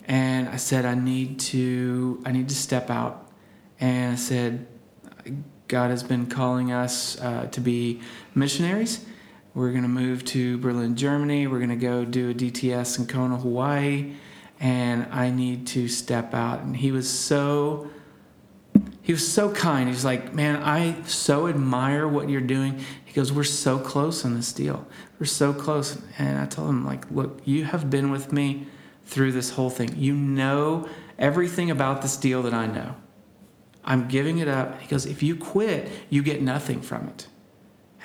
[SPEAKER 2] and I said I need to I need to step out, and I said God has been calling us uh, to be missionaries. We're going to move to Berlin, Germany. We're going to go do a DTS in Kona, Hawaii, and I need to step out. And he was so he was so kind. He's like, man, I so admire what you're doing. He goes, we're so close on this deal. We're so close. And I told him, like, look, you have been with me through this whole thing. You know everything about this deal that I know. I'm giving it up. He goes, if you quit, you get nothing from it.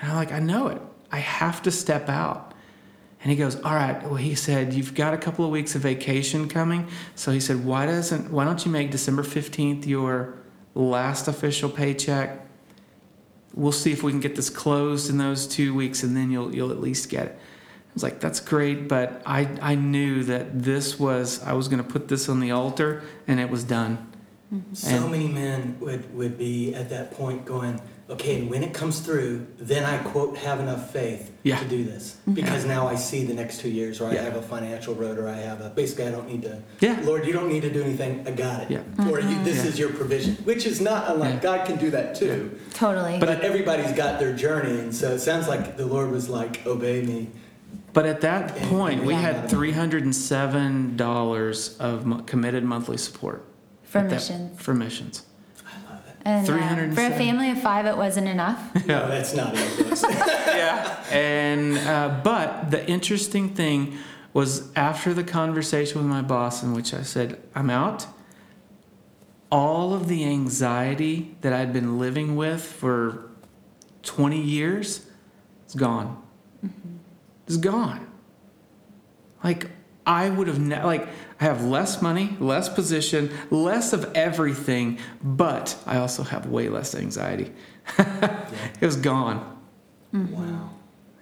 [SPEAKER 2] And I'm like, I know it. I have to step out. And he goes, All right. Well, he said, You've got a couple of weeks of vacation coming. So he said, Why doesn't why don't you make December 15th your last official paycheck? We'll see if we can get this closed in those two weeks and then you'll you'll at least get it. I was like, That's great, but I, I knew that this was I was gonna put this on the altar and it was done. Mm-hmm.
[SPEAKER 4] So
[SPEAKER 2] And-
[SPEAKER 4] many men would, would be at that point going, okay, and when it comes through, then I quote have enough faith
[SPEAKER 2] Yeah.
[SPEAKER 4] to do this mm-hmm. because now I see the next two years, or I
[SPEAKER 2] Yeah.
[SPEAKER 4] have a financial road, or I have a basically I don't need to.
[SPEAKER 2] Yeah.
[SPEAKER 4] Lord, you don't need to do anything. I got it.
[SPEAKER 2] Yeah.
[SPEAKER 4] Or you, this
[SPEAKER 2] Yeah.
[SPEAKER 4] is your provision, which is not unlike
[SPEAKER 2] Yeah.
[SPEAKER 4] God can do that too.
[SPEAKER 3] Totally.
[SPEAKER 4] But everybody's got their journey, and so it sounds like the Lord was like, obey me.
[SPEAKER 2] But at that
[SPEAKER 4] And-
[SPEAKER 2] point, we had three hundred and seven dollars of committed monthly support
[SPEAKER 3] for
[SPEAKER 2] at that-
[SPEAKER 3] missions.
[SPEAKER 2] For missions.
[SPEAKER 4] I love it.
[SPEAKER 3] And uh, for a
[SPEAKER 2] 307.
[SPEAKER 3] family of five, it wasn't enough. *laughs*
[SPEAKER 4] No, that's not it. *laughs*
[SPEAKER 2] yeah. And uh, but the interesting thing was after the conversation with my boss, in which I said, "I'm out." All of the anxiety that I'd been living with for twenty years is gone. It's gone. Like I would have ne- like I have less money, less position, less of everything, but I also have way less anxiety. *laughs* it was gone.
[SPEAKER 4] Wow.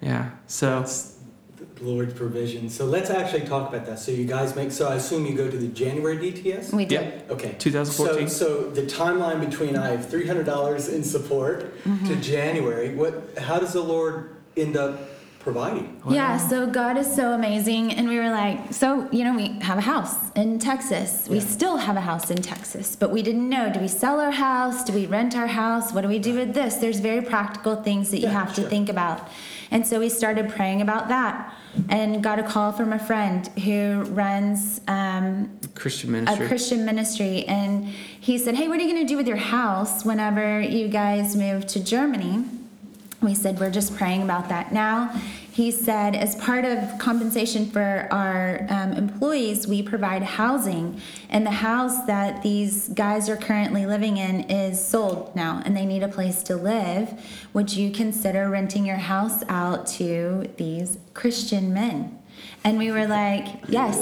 [SPEAKER 2] Yeah. So
[SPEAKER 4] That's the Lord's provision. So let's actually talk about that. So you guys make. So I assume you go to the January DTS.
[SPEAKER 3] We did.
[SPEAKER 2] yeah,
[SPEAKER 4] Okay.
[SPEAKER 2] 2014.
[SPEAKER 4] So, so the timeline between I have three hundred dollars in support
[SPEAKER 3] Mm-hmm.
[SPEAKER 4] to January. What? How does the Lord end up providing?
[SPEAKER 3] Yeah, so God is so amazing. And we were like, so, you know, we have a house in Texas. We
[SPEAKER 4] Yeah.
[SPEAKER 3] still have a house in Texas, but we didn't know do we sell our house? Do we rent our house? What do we do with this? There's very practical things that you
[SPEAKER 4] Yeah,
[SPEAKER 3] have to think about. And so we started praying about that and got a call from a friend who runs um,
[SPEAKER 2] Christian
[SPEAKER 3] a
[SPEAKER 2] ministry.
[SPEAKER 3] Christian ministry, and he said, "Hey, what are you going to do with your house whenever you guys move to Germany?" We said, "We're just praying about that now." He said, "As part of compensation for our um, employees, we provide housing, and the house that these guys are currently living in is sold now, and they need a place to live. Would you consider renting your house out to these Christian men?" And we were like, "Yes,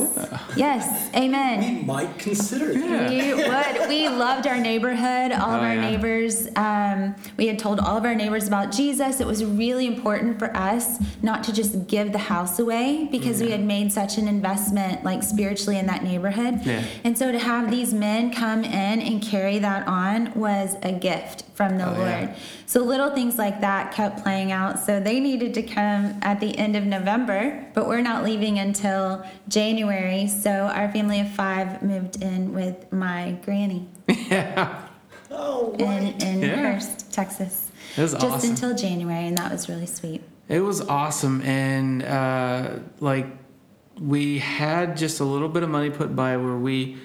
[SPEAKER 3] yes, amen."
[SPEAKER 4] We might consider it.
[SPEAKER 3] We would. We loved our neighborhood, all of
[SPEAKER 2] Oh,
[SPEAKER 3] our
[SPEAKER 2] yeah.
[SPEAKER 3] neighbors. Um, we had told all of our neighbors about Jesus. It was really important for us not to just give the house away because we had made such an investment, like spiritually, in that neighborhood.
[SPEAKER 2] Yeah.
[SPEAKER 3] And so to have these men come in and carry that on was a gift from the
[SPEAKER 2] Oh, yeah.
[SPEAKER 3] Lord. So little things like that kept playing out. So they needed to come at the end of November, but we're not leaving until January. So our family of five moved in with my granny
[SPEAKER 2] yeah. *laughs*
[SPEAKER 4] Oh,
[SPEAKER 3] in, in
[SPEAKER 2] Yeah.
[SPEAKER 3] Texas.
[SPEAKER 2] It was
[SPEAKER 3] Just
[SPEAKER 2] awesome.
[SPEAKER 3] until January, and that was really sweet.
[SPEAKER 2] It was awesome, and uh, like we had just a little bit of money put by where we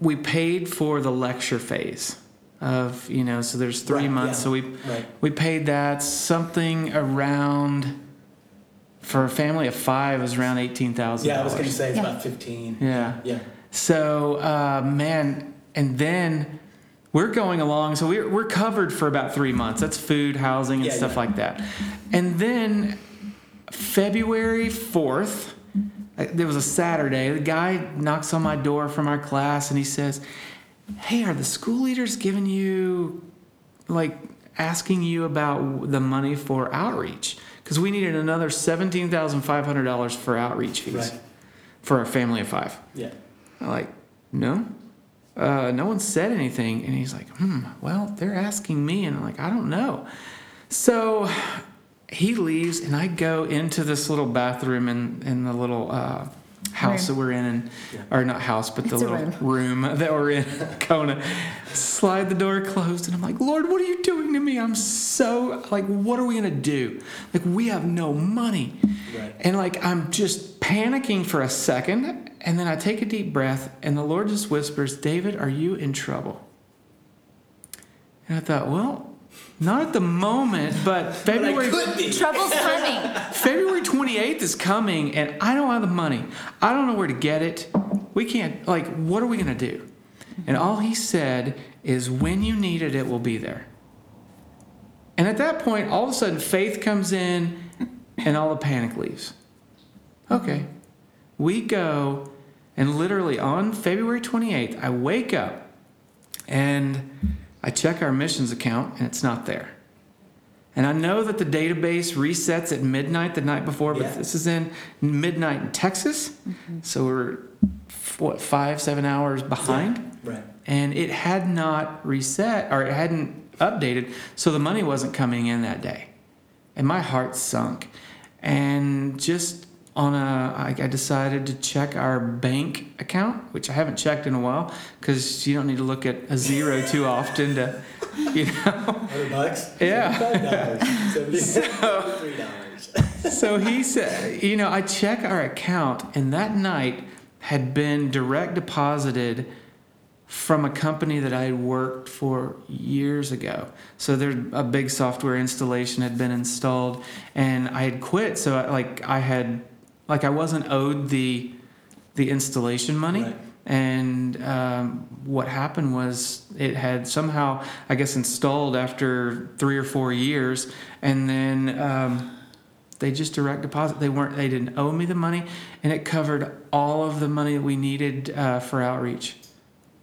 [SPEAKER 2] we paid for the lecture phase of you know so there's three
[SPEAKER 4] Right,
[SPEAKER 2] months
[SPEAKER 4] yeah.
[SPEAKER 2] so we
[SPEAKER 4] Right.
[SPEAKER 2] we paid that something around for a family of five it was around eighteen thousand
[SPEAKER 4] Yeah, I was going to say it's
[SPEAKER 3] Yeah.
[SPEAKER 4] about fifteen.
[SPEAKER 2] yeah
[SPEAKER 4] Yeah.
[SPEAKER 2] so, uh, man, and then we're going along. So we're, we're covered for about three months. That's food, housing, and
[SPEAKER 4] Yeah,
[SPEAKER 2] stuff
[SPEAKER 4] yeah.
[SPEAKER 2] like that. And then February 4th, uh, there was a Saturday. The guy knocks on my door from our class and he says, Hey, are the school leaders giving you, like, asking you about the money for outreach? Because we needed another $17,500 for outreach fees
[SPEAKER 4] Right.
[SPEAKER 2] for a family of five.
[SPEAKER 4] Yeah.
[SPEAKER 2] I'm like, no, uh, no one said anything. And he's like, hmm, well, they're asking me. And I'm like, I don't know. So he leaves, and I go into this little bathroom in, in the little uh, house that we're in, and,
[SPEAKER 4] Yeah.
[SPEAKER 2] or not house, but the
[SPEAKER 3] It's a
[SPEAKER 2] little room. that we're in, *laughs* Kona. Slide the door closed, and I'm like, Lord, what are you doing to me? I'm so, like, what are we going to do? Like, we have no money.
[SPEAKER 4] Right.
[SPEAKER 2] And like I'm just panicking for a second, and then I take a deep breath, and the Lord just whispers, David, are you in trouble? And I thought, well, not at the moment, but *laughs*
[SPEAKER 4] But
[SPEAKER 2] February
[SPEAKER 4] could be.
[SPEAKER 3] Trouble's coming. *laughs*
[SPEAKER 2] February 28th is coming, and I don't have the money. I don't know where to get it. We can't, like, what are we going to do? And all he said is, when you need it, it will be there. And at that point, all of a sudden, faith comes in and all the panic leaves. Okay. We go, and literally on February 28th, I wake up and I check our missions account and it's not there. And I know that the database resets at midnight the night before, but
[SPEAKER 4] Yeah.
[SPEAKER 2] this is in midnight in Texas. Mm-hmm. So we're, what, five, seven hours behind?
[SPEAKER 4] Right.
[SPEAKER 2] and it had not reset or it hadn't updated so the money wasn't coming in that day and my heart sunk and just on a I, I decided to check our bank account which i haven't checked in a while because you don't need to look at a zero too often to *laughs* you know
[SPEAKER 4] Hundred bucks.
[SPEAKER 2] Yeah.
[SPEAKER 4] Five dollars. *laughs* Three dollars. *laughs*
[SPEAKER 2] so he said, you know, I check our account, and that night had been direct deposited from a company that I had worked for years ago. So there, a big software installation had been installed, and I had quit. So I, like I had, like I wasn't owed the, the installation money.
[SPEAKER 4] Right.
[SPEAKER 2] And um, what happened was it had somehow, I guess, installed after three or four years, and then um, they just direct deposit. They weren't. They didn't owe me the money, and it covered all of the money that we needed uh, for outreach.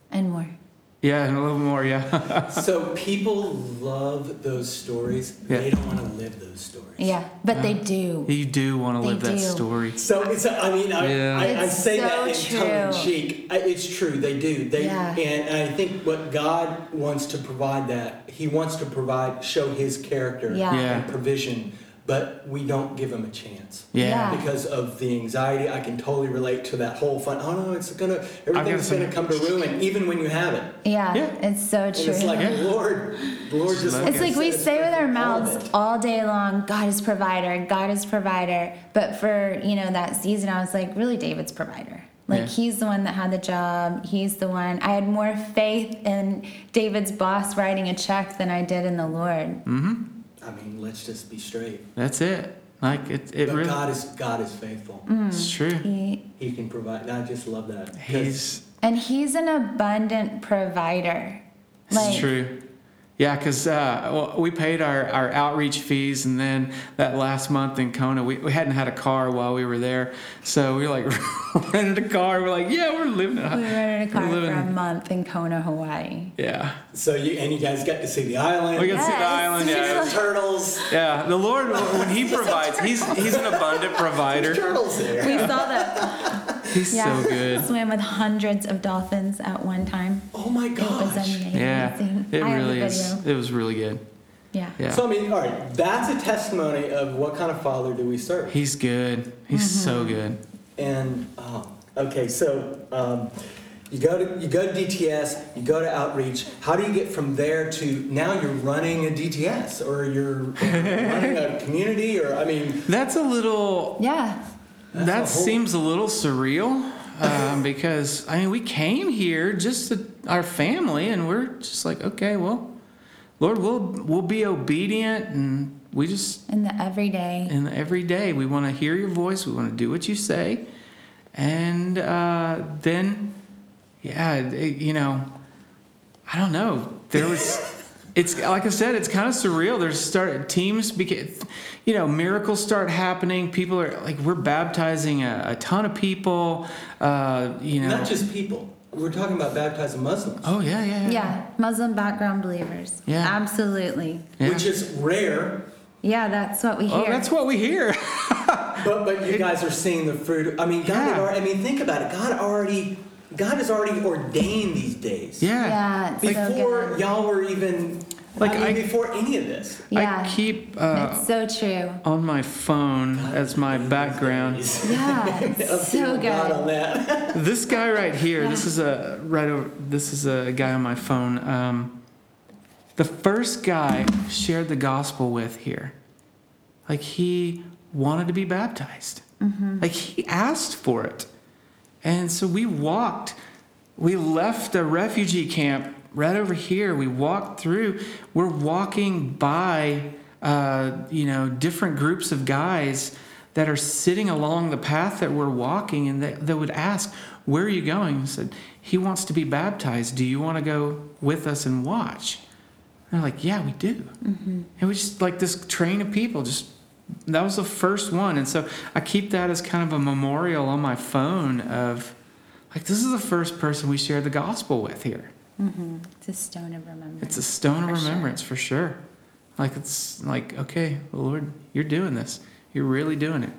[SPEAKER 3] And more.
[SPEAKER 2] Yeah, and a little more. Yeah. *laughs*
[SPEAKER 4] So people love those stories.
[SPEAKER 2] Yeah.
[SPEAKER 4] They don't want to live those stories.
[SPEAKER 3] Yeah, but they do.
[SPEAKER 2] you do want to
[SPEAKER 3] They
[SPEAKER 2] live that
[SPEAKER 3] do.
[SPEAKER 2] story.
[SPEAKER 4] So it's. I mean, I,
[SPEAKER 2] Yeah.
[SPEAKER 4] I, I
[SPEAKER 3] It's
[SPEAKER 4] say that in
[SPEAKER 3] so
[SPEAKER 4] tongue in
[SPEAKER 3] true.
[SPEAKER 4] cheek. I, it's true. They do. They
[SPEAKER 3] Yeah.
[SPEAKER 4] and I think what God wants to provide that He wants to provide show His character
[SPEAKER 3] Yeah.
[SPEAKER 2] Yeah.
[SPEAKER 4] and provision, but we don't give Him a chance.
[SPEAKER 2] Yeah.
[SPEAKER 3] Yeah.
[SPEAKER 4] because of the anxiety. I can totally relate to that whole fun. Oh no, it's gonna everything's gonna come to ruin, even when you have it.
[SPEAKER 3] Yeah,
[SPEAKER 2] Yeah.
[SPEAKER 3] it's so
[SPEAKER 4] And
[SPEAKER 3] true.
[SPEAKER 4] it's like
[SPEAKER 2] Yeah.
[SPEAKER 4] Lord, the Lord, just
[SPEAKER 2] It's
[SPEAKER 4] like
[SPEAKER 3] like we say with our mouths all day long, God is provider, God is provider. But for, you know, that season, I was like, really, David's provider. Like,
[SPEAKER 2] Yeah.
[SPEAKER 3] he's the one that had the job. He's the one. I had more faith in David's boss writing a check than I did in the Lord.
[SPEAKER 4] I mean, let's just be straight.
[SPEAKER 2] That's it. Like it. It
[SPEAKER 4] but
[SPEAKER 2] really.
[SPEAKER 4] God is God is faithful.
[SPEAKER 2] It's true.
[SPEAKER 3] He,
[SPEAKER 4] He can provide. I just love that.
[SPEAKER 2] He's.
[SPEAKER 3] and he's an abundant provider.
[SPEAKER 2] It's true. Yeah, because uh, well, we paid our, our outreach fees, and then that last month in Kona, we, we hadn't had a car while we were there. So we like *laughs* rented a car. We're like, yeah, we're living it.
[SPEAKER 3] We rented a car
[SPEAKER 2] We're
[SPEAKER 3] for a month in Kona, Hawaii.
[SPEAKER 2] Yeah.
[SPEAKER 4] So you and you guys got to see the island.
[SPEAKER 2] We got to see the
[SPEAKER 3] Yes.
[SPEAKER 2] island. Yeah.
[SPEAKER 4] There's turtles.
[SPEAKER 2] Yeah. The Lord, when He *laughs* provides, He's He's an abundant provider.
[SPEAKER 4] There's turtles there.
[SPEAKER 3] We saw that. *laughs*
[SPEAKER 2] He's
[SPEAKER 3] Yeah.
[SPEAKER 2] so good.
[SPEAKER 3] Swam with hundreds of dolphins at one time.
[SPEAKER 4] Oh my
[SPEAKER 3] It was
[SPEAKER 4] gosh.
[SPEAKER 3] amazing.
[SPEAKER 2] Yeah. It
[SPEAKER 3] I have
[SPEAKER 2] really
[SPEAKER 3] the
[SPEAKER 2] is.
[SPEAKER 3] video.
[SPEAKER 2] It was really good.
[SPEAKER 3] Yeah.
[SPEAKER 2] Yeah.
[SPEAKER 4] So I mean, all right, that's a testimony of what kind of father do we serve.
[SPEAKER 2] He's good. He's so
[SPEAKER 3] Mm-hmm.
[SPEAKER 2] good.
[SPEAKER 4] And oh, okay, so um, you go to you go to DTS, you go to outreach. How do you get from there to now you're running a DTS or you're running a *laughs* community or I mean
[SPEAKER 2] That's a little
[SPEAKER 3] Yeah.
[SPEAKER 2] That
[SPEAKER 4] a
[SPEAKER 2] seems a little surreal *laughs* um, because I mean we came here just to our family and we're just like okay well Lord we'll we'll be obedient and we just
[SPEAKER 3] In the everyday.
[SPEAKER 2] In the every day we want to hear your voice we want to do what you say and uh, then yeah it- you know I don't know there was it's like I said, it's kind of surreal. There's start teams, beca- you know, miracles start happening. People are like, we're baptizing a, a ton of people. Uh, you know,
[SPEAKER 4] not just people. We're talking about baptizing Muslims,
[SPEAKER 2] oh yeah, yeah, yeah.
[SPEAKER 3] Yeah. Muslim background believers.
[SPEAKER 2] Yeah.
[SPEAKER 3] Absolutely.
[SPEAKER 2] Yeah.
[SPEAKER 4] which is rare.
[SPEAKER 3] Yeah, that's what we hear.
[SPEAKER 2] Oh, that's what we hear.
[SPEAKER 4] But but you guys are seeing the fruit. I mean, God.
[SPEAKER 2] Yeah.
[SPEAKER 4] already, I mean, think about it. God already. God has already ordained these days.
[SPEAKER 2] yeah.
[SPEAKER 3] Yeah, it's so
[SPEAKER 4] Before y'all were even.
[SPEAKER 2] Like,
[SPEAKER 4] I mean,
[SPEAKER 2] I-
[SPEAKER 4] before any of this.
[SPEAKER 3] Yeah.
[SPEAKER 2] I keep uh,
[SPEAKER 3] it's so true.
[SPEAKER 2] on my phone as my background.
[SPEAKER 3] Yeah, *laughs* so
[SPEAKER 4] Updating God on
[SPEAKER 3] good.
[SPEAKER 4] that. *laughs*
[SPEAKER 2] This guy right here. This is a right over. This is a guy on my phone. Um, the first guy shared the gospel with here, like he wanted to be baptized. Like he asked for it, and so we walked. We left the refugee camp right over here. We walked through. We're walking by, uh, you know, different groups of guys that are sitting along the path that we're walking, and they, they would ask, "Where are you going?" I said, "He wants to be baptized. Do you want to go with us and watch?" they're like, yeah, we do. And we just like this train of people just that was the first one and so i keep that as kind of a memorial on my phone of like this is the first person we shared the gospel with here
[SPEAKER 3] It's a stone of remembrance.
[SPEAKER 2] it's a stone of
[SPEAKER 3] For sure.
[SPEAKER 2] remembrance for sure like it's like okay lord you're doing this you're really doing it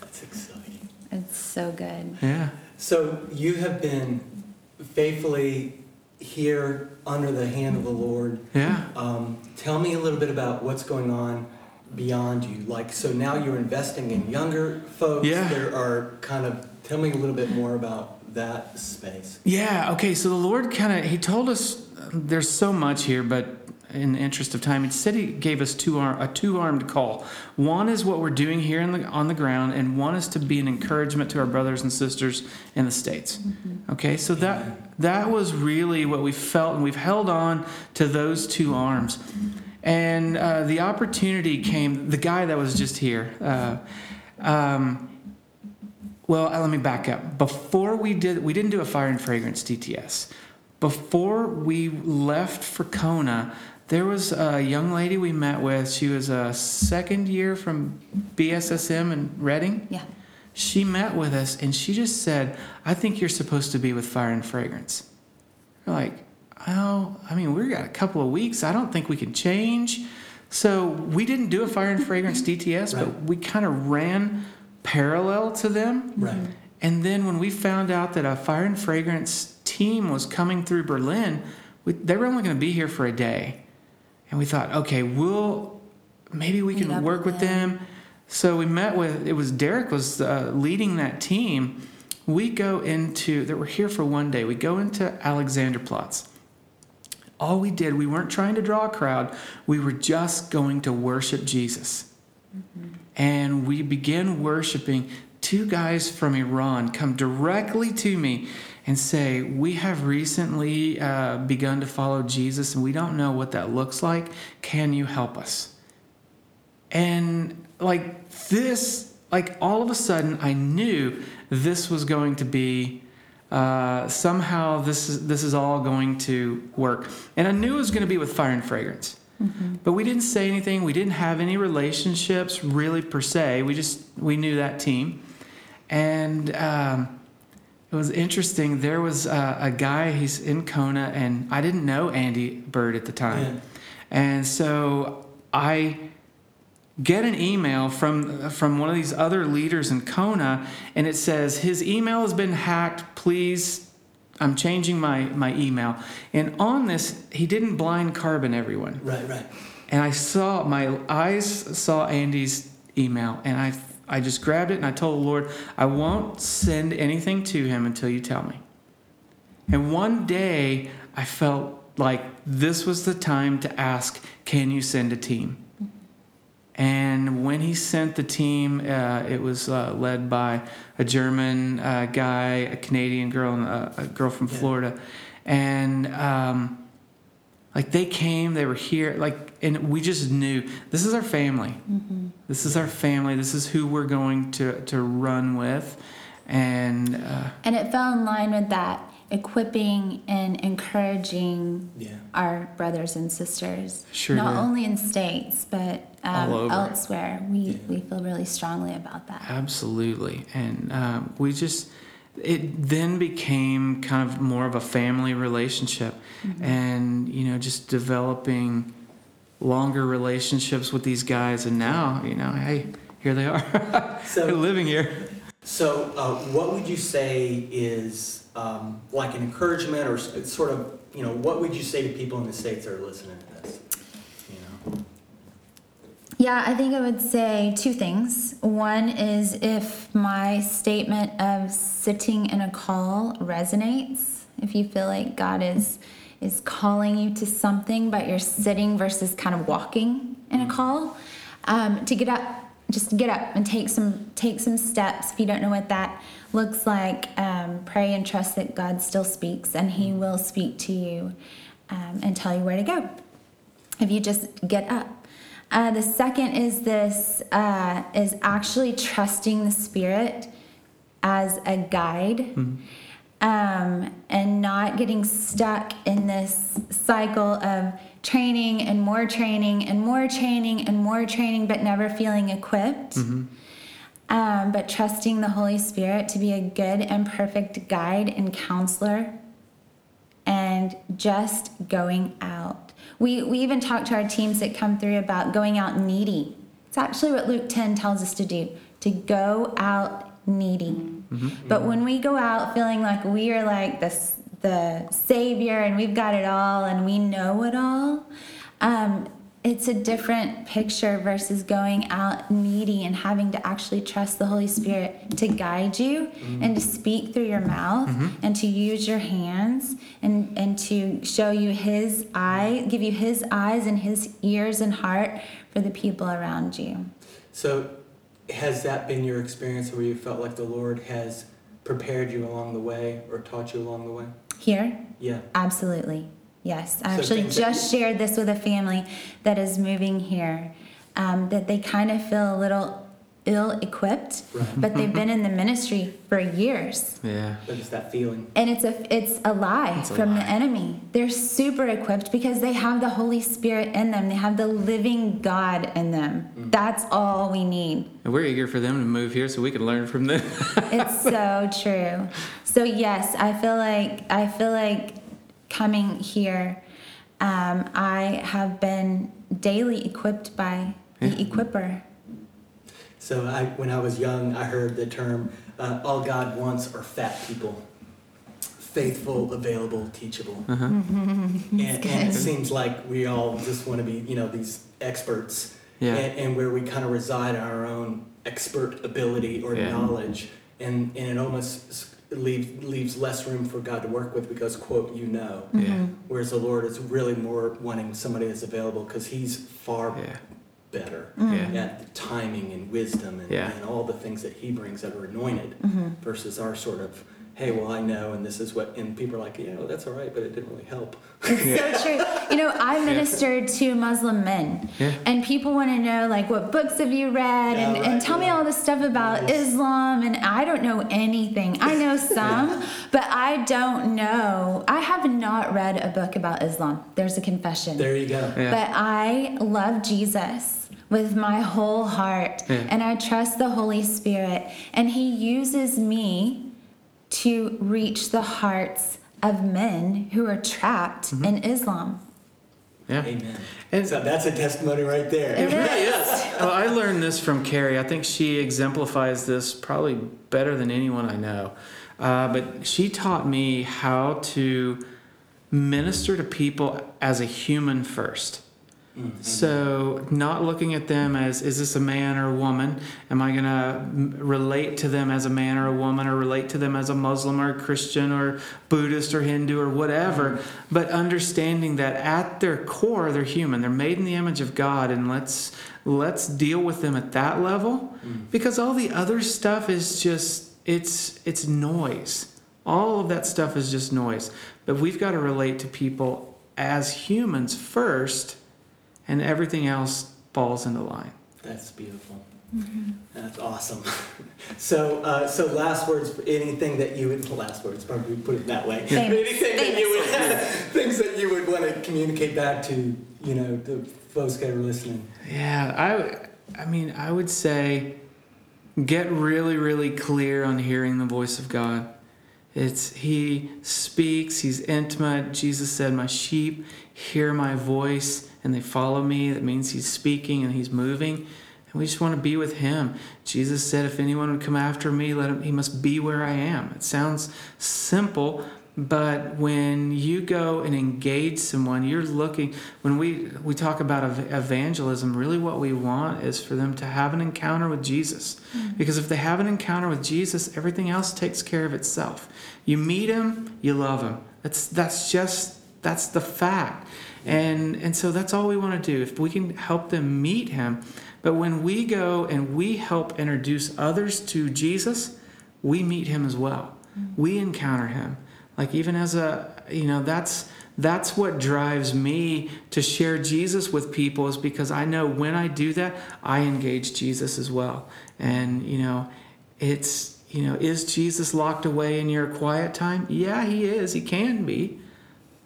[SPEAKER 4] That's exciting.
[SPEAKER 3] It's so good.
[SPEAKER 2] yeah
[SPEAKER 4] So you have been faithfully here under the hand of the Lord.
[SPEAKER 2] yeah
[SPEAKER 4] Um, tell me a little bit about what's going on beyond you. Like, so now you're investing in younger folks
[SPEAKER 2] Yeah.
[SPEAKER 4] that are kind of. Tell me a little bit more about that space.
[SPEAKER 2] Yeah, okay, so the Lord kind of he told us there's so much here, but in the interest of time, he said he gave us two arm, a two-armed call. One is what we're doing here in the, on the ground, and one is to be an encouragement to our brothers and sisters in the states. Mm-hmm. Okay, so that that was really what we felt, and we've held on to those two arms. Mm-hmm. And uh, the opportunity came. The guy that was just here. Uh, um, well, uh, let me back up. Before we did, we didn't do a fire and fragrance DTS. Before we left for Kona, there was a young lady we met with. She was a second year from BSSM in Redding.
[SPEAKER 3] Yeah.
[SPEAKER 2] She met with us and she just said, I think you're supposed to be with fire and fragrance. We're like, oh, I mean, we got a couple of weeks. I don't think we can change. So we didn't do a fire and fragrance *laughs* DTS, but we kind of ran parallel to them.
[SPEAKER 4] Right.
[SPEAKER 2] And then when we found out that a fire and fragrance team was coming through Berlin, we, they were only going to be here for a day. And we thought, okay, we'll maybe we can work
[SPEAKER 3] with
[SPEAKER 2] with them. So we met with it was Derek was uh, leading that team. We go into that we're here for one day. We go into Alexanderplatz. All we did, we weren't trying to draw a crowd. We were just going to worship Jesus. And we began worshiping. Two guys from Iran come directly to me and say, We have recently uh, begun to follow Jesus and we don't know what that looks like. Can you help us? And like this, like all of a sudden, I knew this was going to be uh, somehow this is this is all going to work, and I knew it was going to be with fire and fragrance. But we didn't say anything. We didn't have any relationships really per se. We just we knew that team, and um, it was interesting. There was uh, a guy. He's in Kona, and I didn't know Andy Byrd at the time,
[SPEAKER 4] Yeah.
[SPEAKER 2] and so I get an email from from one of these other leaders in Kona, and it says his email has been hacked. Please, I'm changing my my email. And on this, he didn't blind carbon everyone.
[SPEAKER 4] Right. Right.
[SPEAKER 2] And I saw my eyes saw Andy's email, and I I just grabbed it and I told the Lord, I won't send anything to him until you tell me. And one day I felt like this was the time to ask, can you send a team? And when he sent the team, uh, it was uh, led by a German uh, guy, a Canadian girl, and a, a girl from
[SPEAKER 4] Yeah.
[SPEAKER 2] Florida. And um, like they came, they were here, like, and we just knew this is our family. This is our family. This is who we're going to, to run with. And uh,
[SPEAKER 3] And it fell in line with that equipping and encouraging
[SPEAKER 4] Yeah.
[SPEAKER 3] our brothers and sisters.
[SPEAKER 2] Sure
[SPEAKER 3] Not
[SPEAKER 2] did.
[SPEAKER 3] only in states, but um, elsewhere. We, we feel really strongly about that.
[SPEAKER 2] Absolutely. And um, we just, it then became kind of more of a family relationship and, you know, just developing longer relationships with these guys. And now, you know, hey, here they are. They're *laughs*
[SPEAKER 4] So,
[SPEAKER 2] living here.
[SPEAKER 4] So uh, what would you say is um, like an encouragement, or sort of, you know, what would you say to people in the states that are listening to this? You know.
[SPEAKER 3] Yeah, I think I would say two things. One is if my statement of sitting in a call resonates, if you feel like God is is calling you to something, but you're sitting versus kind of walking in a call, um, to get up, just get up and take some take some steps. If you don't know what that looks like, um, pray and trust that God still speaks, and He will speak to you um, and tell you where to go if you just get up. Uh, the second is this uh, is actually trusting the Spirit as a guide um, and not getting stuck in this cycle of training and more training and more training and more training, but never feeling equipped. Um, but trusting the Holy Spirit to be a good and perfect guide and counselor, and just going out. We, we even talk to our teams that come through about going out needy. It's actually what Luke 10 tells us to do to go out needy. But when we go out feeling like we are like the, the savior and we've got it all and we know it all, um, it's a different picture versus going out needy and having to actually trust the Holy Spirit to guide you and to speak through your mouth and to use your hands and, and to show you His eye, give you His eyes and His ears and heart for the people around you.
[SPEAKER 4] So, has that been your experience where you felt like the Lord has prepared you along the way or taught you along the way?
[SPEAKER 3] Here,
[SPEAKER 4] Yeah.
[SPEAKER 3] Absolutely. Yes. I
[SPEAKER 4] So
[SPEAKER 3] actually
[SPEAKER 4] things that
[SPEAKER 3] just shared this with a family that is moving here, um, that they kind of feel a little ill equipped,
[SPEAKER 4] Right.
[SPEAKER 3] but they've been in the *laughs* ministry for years.
[SPEAKER 2] Yeah.
[SPEAKER 4] What is that feeling?
[SPEAKER 3] And it's a it's a lie
[SPEAKER 2] It's a
[SPEAKER 3] from the enemy. They're super equipped because they have the Holy Spirit in them. They have the living God in them.
[SPEAKER 4] Mm.
[SPEAKER 3] That's all we need.
[SPEAKER 2] And we're eager for them to move here so we can learn from them. *laughs*
[SPEAKER 3] It's so true. So yes, I feel like I feel like coming here, um, I have been daily equipped by the
[SPEAKER 2] Yeah.
[SPEAKER 3] equipper.
[SPEAKER 4] So, I, when I was young, I heard the term uh, all God wants are fat people faithful, available, teachable.
[SPEAKER 2] uh-huh. *laughs*
[SPEAKER 4] and, and it seems like we all just want to be, you know, these experts,
[SPEAKER 2] Yeah.
[SPEAKER 4] and, and where we kind of reside on our own expert ability or
[SPEAKER 2] Yeah.
[SPEAKER 4] knowledge, and and it almost s- leaves leaves less room for God to work with because quote you know,
[SPEAKER 2] Yeah.
[SPEAKER 4] whereas the Lord is really more wanting somebody that's available because He's far
[SPEAKER 2] Yeah.
[SPEAKER 4] Better
[SPEAKER 2] Yeah.
[SPEAKER 4] at the timing and wisdom and,
[SPEAKER 2] Yeah.
[SPEAKER 4] and all the things that He brings that are anointed
[SPEAKER 3] Mm-hmm.
[SPEAKER 4] versus our sort of hey well I know and this is what and people are like yeah well, that's all right but it didn't really help. *laughs*
[SPEAKER 3] It's so *laughs* true. You know, I ministered to Muslim men,
[SPEAKER 2] Yeah.
[SPEAKER 3] and people want to know like what books have you read, and,
[SPEAKER 4] Yeah,
[SPEAKER 3] and
[SPEAKER 4] right,
[SPEAKER 3] tell me
[SPEAKER 4] yeah.
[SPEAKER 3] all this stuff about
[SPEAKER 4] Nice.
[SPEAKER 3] Islam, and I don't know anything. I know *laughs* some, but I don't know. I have not read a book about Islam. There's a confession.
[SPEAKER 4] There you go.
[SPEAKER 2] Yeah.
[SPEAKER 3] But I love Jesus with my whole heart,
[SPEAKER 2] Yeah.
[SPEAKER 3] and I trust the Holy Spirit, and He uses me to reach the hearts of men who are trapped
[SPEAKER 2] Mm-hmm.
[SPEAKER 3] in Islam.
[SPEAKER 2] Yeah.
[SPEAKER 4] Amen.
[SPEAKER 2] And-
[SPEAKER 4] so that's a testimony right there.
[SPEAKER 3] It It is.
[SPEAKER 2] Well, I learned this from Carrie. I think she exemplifies this probably better than anyone I know. Uh, but she taught me how to minister to people as a human first. Mm-hmm. So, not looking at them as, is this a man or a woman? Am I going to relate to them as a man or a woman, or relate to them as a Muslim or a Christian or Buddhist or Hindu or whatever? Mm-hmm. But understanding that at their core, they're human. They're made in the image of God, and let's let's deal with them at that level, mm-hmm. because all the other stuff is just it's it's noise. All of that stuff is just noise. But we've got to relate to people as humans first and everything else falls into line.
[SPEAKER 4] That's beautiful. That's awesome. *laughs* So, uh, so last words. Anything that you would last words? Probably put it that way.
[SPEAKER 3] Famous.
[SPEAKER 4] Anything that you would *laughs* things that you would want to communicate back to you know the folks that are listening.
[SPEAKER 2] Yeah, I I mean, I would say get really really clear on hearing the voice of God. It's he speaks, he's intimate. Jesus said, "My sheep hear my voice and they follow me." That means he's speaking and he's moving. And we just want to be with him. Jesus said, "If anyone would come after me, let him he must be where I am." It sounds simple, but when you go and engage someone, you're looking. When we we talk about evangelism, really what we want is for them to have an encounter with Jesus. Mm-hmm. Because if they have an encounter with Jesus, everything else takes care of itself. You meet him, you love him. That's that's just that's the fact. And and so that's all we want to do. If we can help them meet him, but when we go and we help introduce others to Jesus, we meet him as well. Mm-hmm. We encounter him. Like even as a you know, that's that's what drives me to share Jesus with people is because I know when I do that, I engage Jesus as well. And you know, it's you know, is Jesus locked away in your quiet time? Yeah, he is. He can be.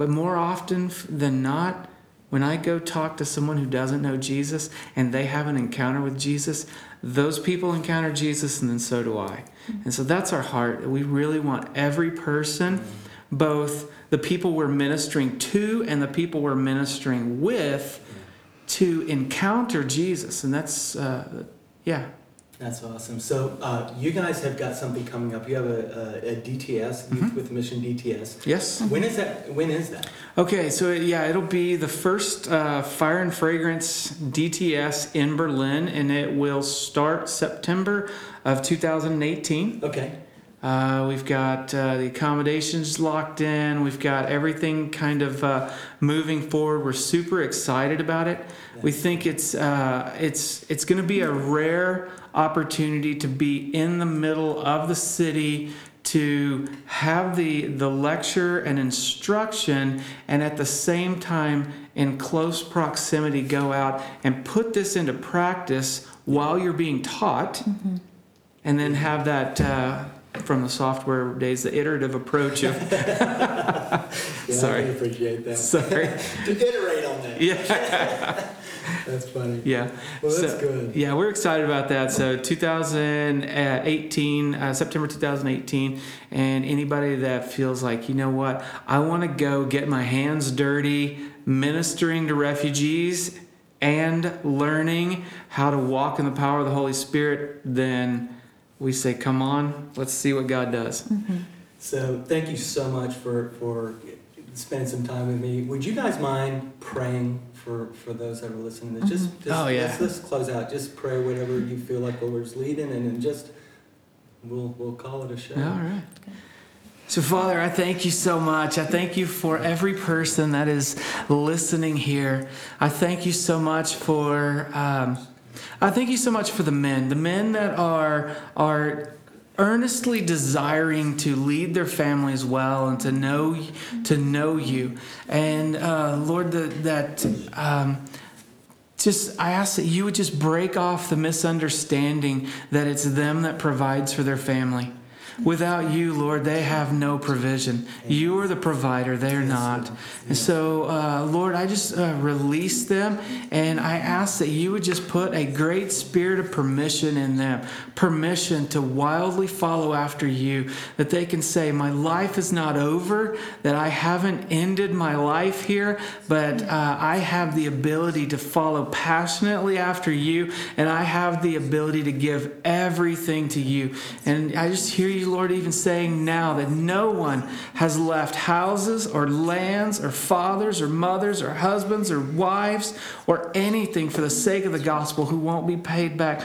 [SPEAKER 2] But more often than not, when I go talk to someone who doesn't know Jesus and they have an encounter with Jesus, those people encounter Jesus and then so do I. And so that's our heart. We really want every person, both the people we're ministering to and the people we're ministering with, to encounter Jesus. And that's, uh, yeah.
[SPEAKER 4] That's awesome. So uh, you guys have got something coming up. You have a, a, a DTS, Youth with Mission DTS.
[SPEAKER 2] Yes.
[SPEAKER 4] When is that? When is that?
[SPEAKER 2] Okay, so yeah, it'll be the first uh, Fire and Fragrance DTS in Berlin, and it will start September of 2018.
[SPEAKER 4] Okay.
[SPEAKER 2] Uh, we've got uh, the accommodations locked in. We've got everything kind of uh, moving forward. We're super excited about it. We think it's uh, it's it's going to be a rare opportunity to be in the middle of the city to have the the lecture and instruction and at the same time in close proximity go out and put this into practice while you're being taught and then have that uh, from the software days the iterative approach of *laughs*
[SPEAKER 4] Yeah,
[SPEAKER 2] Sorry.
[SPEAKER 4] Can appreciate that.
[SPEAKER 2] sorry *laughs*
[SPEAKER 4] to iterate on that.
[SPEAKER 2] yeah *laughs*
[SPEAKER 4] That's funny.
[SPEAKER 2] yeah
[SPEAKER 4] Well, that's
[SPEAKER 2] So-
[SPEAKER 4] good.
[SPEAKER 2] yeah we're excited about that so 2018 uh, september 2018 and anybody that feels like you know what i want to go get my hands dirty ministering to refugees and learning how to walk in the power of the holy spirit then we say come on let's see what god does
[SPEAKER 4] So thank you so much for for spending some time with me. Would you guys mind praying for for those that are listening? Just, just
[SPEAKER 2] Oh, yeah.
[SPEAKER 4] Let's, let's close out. Just pray whatever you feel like the Lord's leading, and then just we'll we'll call it a show.
[SPEAKER 2] All right. So, Father, I thank you so much. I thank you for every person that is listening here. I thank you so much for. Um, I thank you so much for the men, the men that are are earnestly desiring to lead their families well and to know to know you, and uh, Lord, that that. Um, just I ask that you would just break off the misunderstanding that it's them that provides for their family. Without you, Lord, they have no provision. You are the provider, they're not. And so, uh, Lord, I just uh, release them and I ask that you would just put a great spirit of permission in them permission to wildly follow after you, that they can say, My life is not over, that I haven't ended my life here, but uh, I have the ability to follow passionately after you, and I have the ability to give everything to you. And I just hear you, Lord, even saying now that no one has left houses or lands or fathers or mothers or husbands or wives or anything for the sake of the gospel who won't be paid back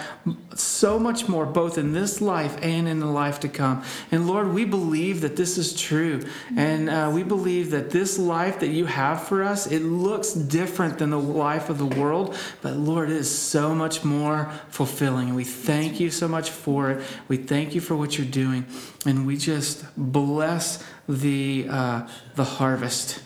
[SPEAKER 2] so much more, both in this life and in the life to come. And Lord, we believe that this is true. And uh, we believe that this life that you have for us, it looks different than the life of the world. But Lord, it is so much more fulfilling. And we thank you so much for it. We thank you for what you're doing. And we just bless the, uh, the harvest.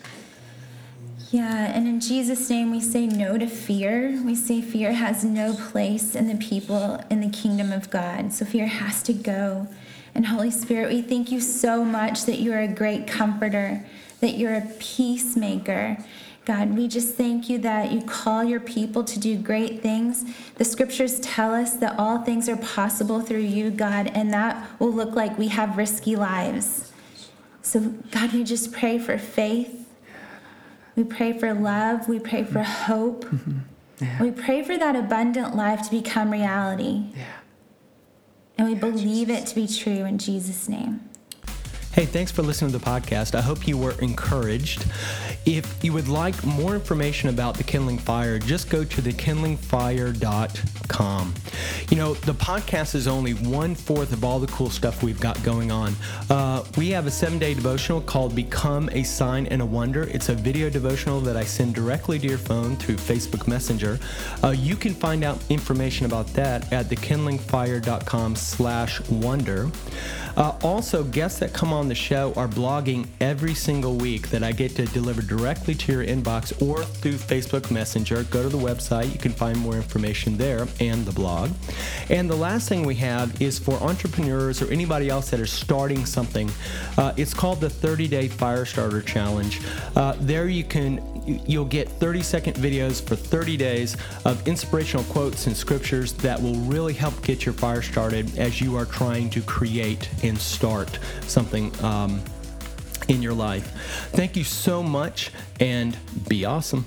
[SPEAKER 3] Yeah, and in Jesus' name, we say no to fear. We say fear has no place in the people in the kingdom of God. So fear has to go. And Holy Spirit, we thank you so much that you are a great comforter, that you're a peacemaker. God, we just thank you that you call your people to do great things. The scriptures tell us that all things are possible through you, God, and that will look like we have risky lives. So, God, we just pray for faith. We pray for love. We pray for hope. Mm-hmm.
[SPEAKER 2] Yeah.
[SPEAKER 3] We pray for that abundant life to become reality.
[SPEAKER 2] Yeah.
[SPEAKER 3] And we believe it to be true in Jesus' name.
[SPEAKER 1] Hey, thanks for listening to the podcast. I hope you were encouraged. If you would like more information about the Kindling Fire, just go to thekindlingfire.com. You know, the podcast is only one fourth of all the cool stuff we've got going on. Uh, we have a seven day devotional called Become a Sign and a Wonder. It's a video devotional that I send directly to your phone through Facebook Messenger. Uh, you can find out information about that at thekindlingfire.com slash wonder. Uh, also, guests that come on the show are blogging every single week that I get to deliver directly to your inbox or through Facebook Messenger. Go to the website, you can find more information there and the blog. And the last thing we have is for entrepreneurs or anybody else that is starting something. Uh, it's called the 30 Day Fire Starter Challenge. Uh, there you can you'll get 30 second videos for 30 days of inspirational quotes and scriptures that will really help get your fire started as you are trying to create and start something um, in your life. Thank you so much and be awesome.